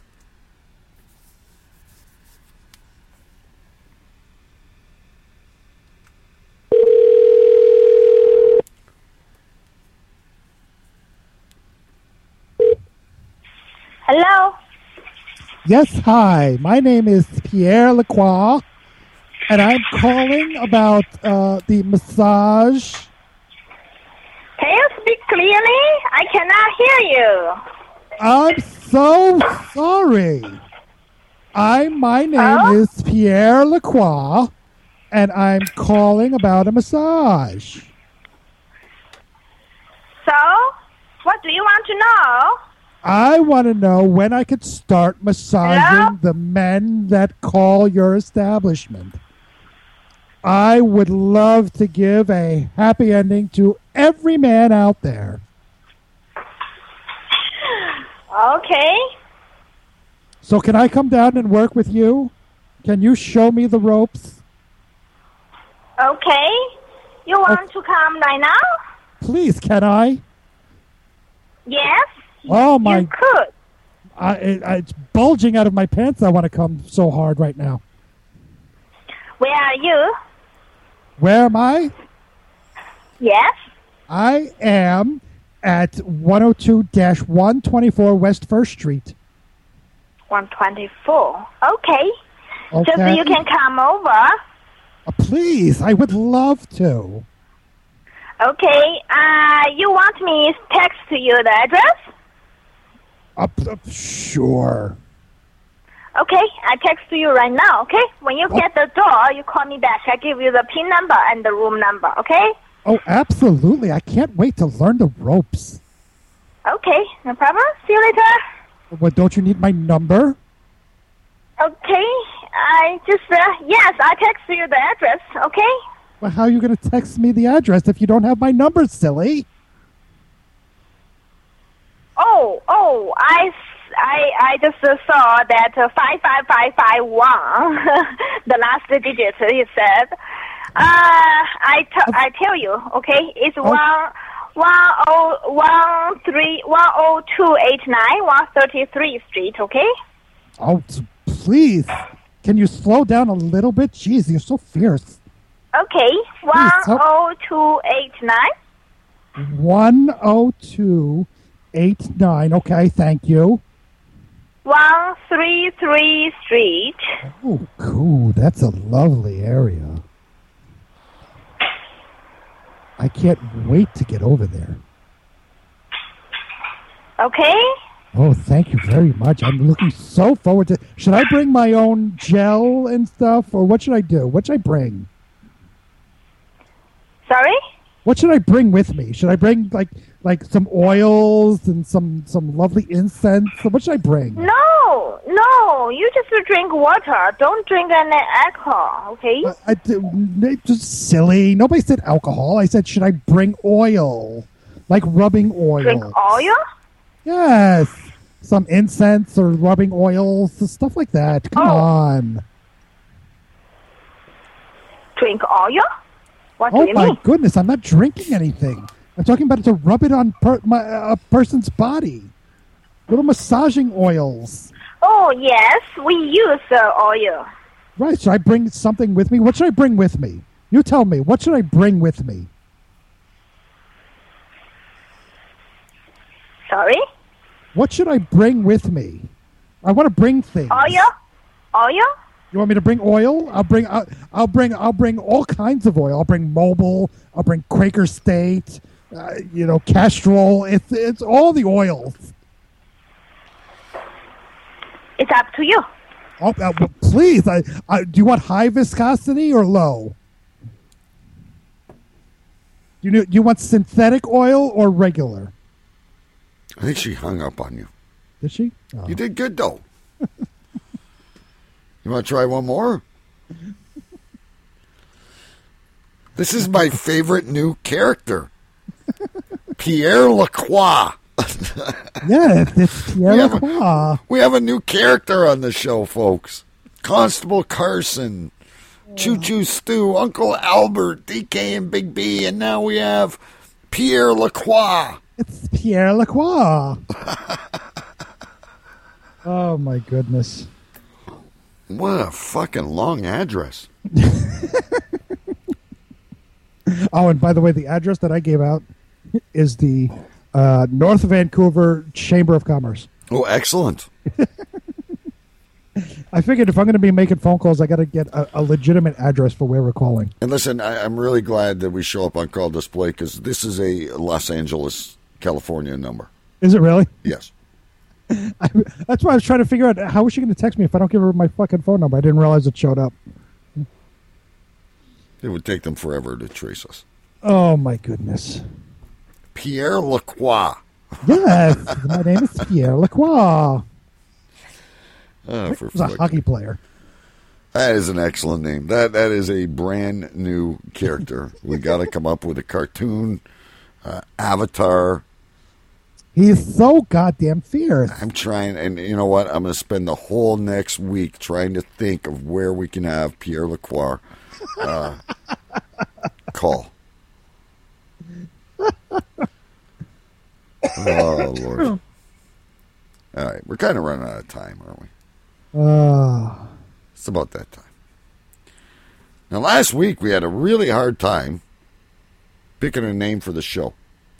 Hello.
Yes, hi. My name is Pierre Lacroix, and I'm calling about uh, the massage.
Can you speak clearly? I cannot hear you.
I'm so sorry. I my name is Pierre Lacroix, and I'm calling about a massage.
So, what do you want to know?
I want to know when I could start massaging the men that call your establishment. I would love to give a happy ending to every man out there.
Okay.
So, can I come down and work with you? Can you show me the ropes?
Okay. You want to come right now?
Please, can I?
Yes.
Oh my!
You could.
I, it, I- it's bulging out of my pants. I want to come so hard right now.
Where are you?
Where am I?
Yes.
I am at 102-124 West First Street.
124. Okay. Just
So
you can come over.
Uh, please, I would love to.
Okay. Uh, you want me to text to you the address?
Uh, p- uh, sure.
Okay, I text you right now, okay? When you get the door, you call me back. I give you the PIN number and the room number, okay?
Oh, absolutely. I can't wait to learn the ropes.
Okay, no problem. See you later.
What, don't you need my number?
Okay, I just, uh, yes, I text you the address, okay?
Well, how are you going to text me the address if you don't have my number, silly?
Oh, oh, I, I, I just saw that uh, 55551, [laughs] the last digit he said. Uh, I, t- I tell you, okay, it's one, one oh one three one oh two eight nine one thirty three street, okay?
Oh, please. Can you slow down a little bit? Jeez, you're so fierce.
Okay, one
help.
oh two eight nine
Okay, thank you.
one three three street.
Oh, cool. That's a lovely area. I can't wait to get over there.
Okay?
Oh, thank you very much. I'm looking so forward to. Should I bring my own gel and stuff, or what should I do? What should I bring?
Sorry?
What should I bring with me? Should I bring like like some oils and some some lovely incense? What should I bring?
No, no, you just drink water. Don't drink any alcohol, okay?
I, I- just silly. Nobody said alcohol. I said should I bring oil, like rubbing oil?
Drink oil?
Yes, some incense or rubbing oils, stuff like that. Come
Oh.
on.
Drink oil? What
Oh my
mean?
goodness, I'm not drinking anything. I'm talking about to rub it on per, my, a person's body. Little massaging oils.
Oh, yes, we use uh, oil.
Right, should I bring something with me? What should I bring with me? You tell me. What should I bring with me?
Sorry?
What should I bring with me? I want to bring things.
Oil? Oil?
You want me to bring oil? I'll bring. I'll, I'll bring. I'll bring all kinds of oil. I'll bring Mobil. I'll bring Quaker State. Uh, you know, Castrol. It's it's all the oils.
It's up to you.
Oh, uh, well, please. I, I, do you want high viscosity or low? Do you, know- do you want synthetic oil or regular?
I think she hung up on you.
Did she? Oh.
You did good though. [laughs] you want to try one more? This is my favorite new character, Pierre Lacroix. [laughs]
Yeah, it's, Pierre
We have a-
Lacroix.
We have a new character on the show, folks. Constable Carson, Choo Choo Stew, Uncle Albert, DK and Big B, and now we have Pierre Lacroix.
It's Pierre Lacroix. [laughs] oh my goodness.
What a fucking long address. [laughs]
Oh, and by the way, the address that I gave out is the uh, North Vancouver Chamber of Commerce.
Oh, excellent. [laughs]
I figured if I'm going to be making phone calls, I got to get a, a legitimate address for where we're calling.
And listen, I, I'm really glad that we show up on call display because this is a Los Angeles, California number.
Is it really?
Yes. [laughs]
I, that's why I was trying to figure out how is she going to text me if I don't give her my fucking phone number. I didn't realize it showed up.
It would take them forever to trace us.
Oh my goodness.
Pierre Lacroix.
Yes, [laughs] my name is Pierre Lacroix.
Oh, for
a hockey player.
That is an excellent name. That that is a brand new [laughs] character. we got to come up with a cartoon uh, avatar.
He's so goddamn fierce.
I'm trying, and you know what? I'm going to spend the whole next week trying to think of where we can have Pierre Lacroix uh, [laughs] call. [laughs] Oh Lord! All right, we're kind of running out of time, aren't we?
Uh,
It's about that time. Now, last week we had a really hard time picking a name for the show.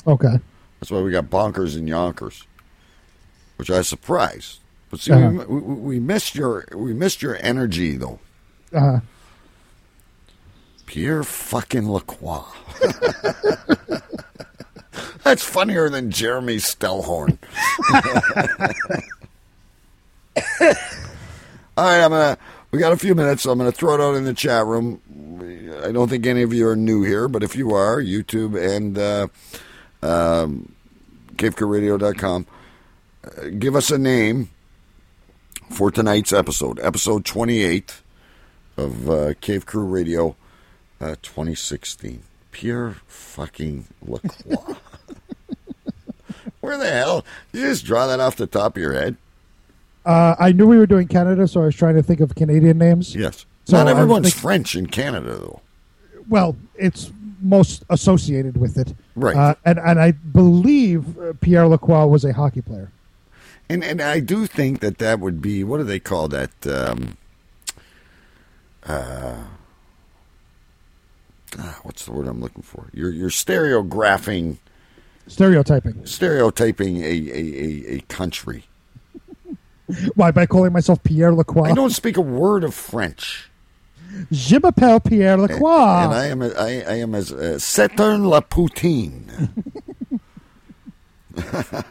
okay.
That's why we got bonkers and yonkers, which I was surprised. But see,
Uh-huh.
we, we, we missed your we missed your energy though,
Uh,
Pierre fucking Lacroix. [laughs] That's funnier than Jeremy Stellhorn. [laughs] All right, I'm gonna. We got a few minutes, so I'm gonna throw it out in the chat room. I don't think any of you are new here, but if you are, YouTube and uh, um, CaveCrewRadio.com, uh, give us a name for tonight's episode, episode 28 of uh, Cave Crew Radio uh, 2016. Pure fucking Lacroix. [laughs] Where the hell? Did you just draw that off the top of your head?
uh, I knew we were doing Canada, so I was trying to think of Canadian names.
Yes.
So
Not everyone's
thinking-
French in Canada, though.
Well, it's most associated with it.
Right.
Uh, and, and I believe uh, Pierre Lacroix was a hockey player.
And and I do think that that would be what do they call that? Um, uh, ah, what's the word I'm looking for? You're you're stereographing,
Stereotyping.
stereotyping a a, a, a country. [laughs]
Why, by calling myself Pierre Lacroix?
I don't speak a word of French,
Je m'appelle Pierre Lacroix.
and I am a, I, I am as uh, Saturn la poutine. [laughs]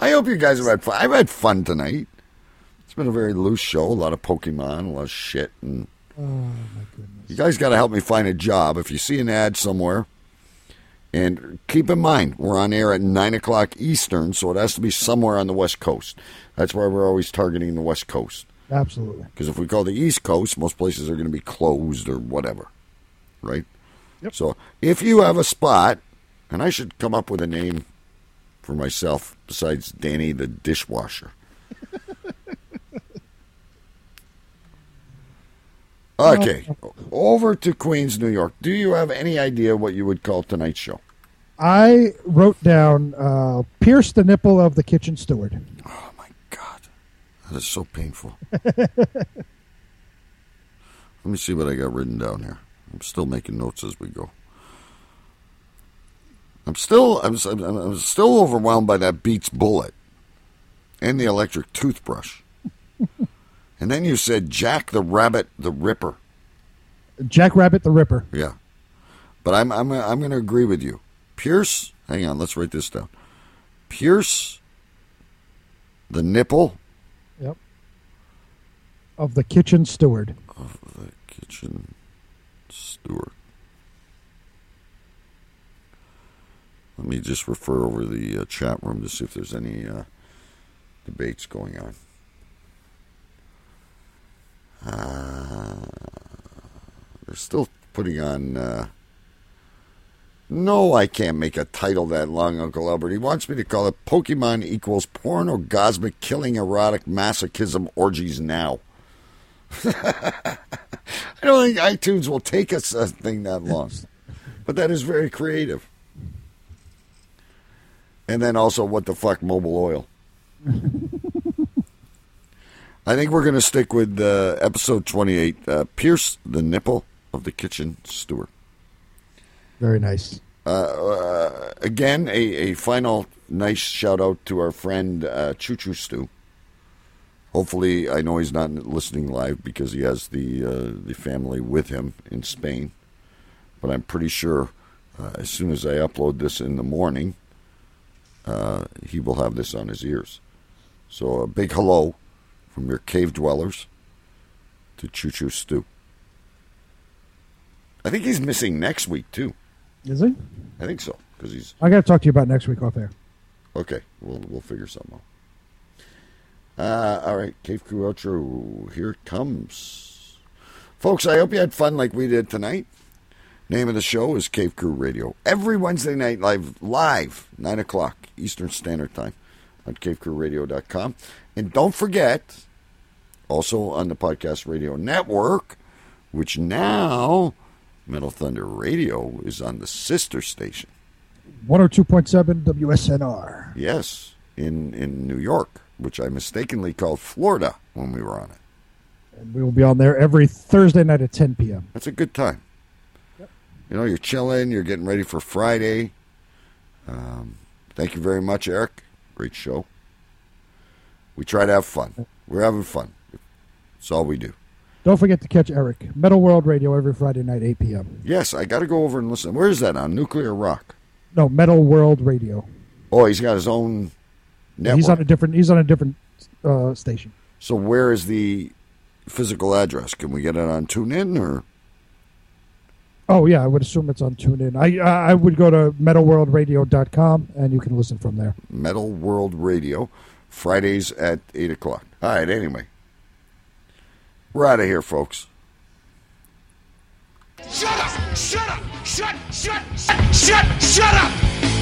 I hope you guys have had fun. I've had fun tonight. It's been a very loose show. A lot of Pokemon, a lot of shit, and
oh, my goodness.
you guys got to help me find a job. If you see an ad somewhere, and keep in mind we're on air at nine o'clock Eastern, so it has to be somewhere on the West Coast. That's why we're always targeting the West Coast.
Absolutely.
Because if we call the East Coast, most places are going to be closed or whatever, right?
Yep.
So if you have a spot, and I should come up with a name for myself besides Danny the dishwasher. [laughs] okay, over to Queens, New York. Do you have any idea what you would call tonight's show?
I wrote down uh, Pierce the nipple of the kitchen steward.
That is so painful. [laughs] Let me see what I got written down here. I'm still making notes as we go. I'm still I'm, I'm, I'm still overwhelmed by that Beats bullet and the electric toothbrush. [laughs] and then you said Jack the Rabbit the Ripper.
Jack Rabbit the Ripper.
Yeah. But I'm I'm I'm going to agree with you. Pierce, hang on, let's write this down. Pierce the nipple.
Of the kitchen steward.
Of the kitchen steward. Let me just refer over the uh, chat room to see if there's any uh, debates going on. Uh, they're still putting on. Uh, no, I can't make a title that long, Uncle Albert. He wants me to call it Pokemon equals porn, pornogosmic killing erotic masochism orgies now. [laughs] I don't think iTunes will take us a thing that long. But that is very creative. And then also, what the fuck, Mobil oil? [laughs] I think we're going to stick with uh, episode 28 uh, Pierce the Nipple of the Kitchen Steward.
Very nice.
Uh, uh, again, a, a final nice shout out to our friend uh, Choo Choo Stew. Hopefully, I know he's not listening live because he has the uh, the family with him in Spain. But I'm pretty sure uh, as soon as I upload this in the morning, uh, he will have this on his ears. So a big hello from your cave dwellers to Choo Choo Stew. I think he's missing next week too.
Is he?
I think so because he's
I got to talk to you about next week off air.
Okay, we'll we'll figure something out. Uh, all right, Cave Crew outro. Here it comes, folks. I hope you had fun like we did tonight. Name of the show is Cave Crew Radio. Every Wednesday night, live, live, nine o'clock Eastern Standard Time on CaveCrewRadio.com, and don't forget, also on the Podcast Radio Network, which now Metal Thunder Radio is on the sister station.
102.7 WSNR.
Yes, in in New York, which I mistakenly called Florida when we were on it.
And we will be on there every Thursday night at 10 p.m.
That's a good time. You know, you're chilling, you're getting ready for Friday. Um, thank you very much, Eric. Great show. We try to have fun. We're having fun. It's all we do.
Don't forget to catch Eric, Metal World Radio, every Friday night, 8 p.m.
Yes, I got to go over and listen. Where is that on Nuclear Rock?
No, Metal World Radio.
Oh, he's got his own network.
He's on a different. He's on a different uh, station.
So where is the physical address? Can we get it on TuneIn or?
Oh yeah, I would assume it's on TuneIn. I I I would go to metalworldradio.com and you can listen from there.
Metal World Radio, Fridays at 8 o'clock. All right, anyway. We're out of here, folks.
Shut up! Shut up! Shut, shut, shut, shut, shut up!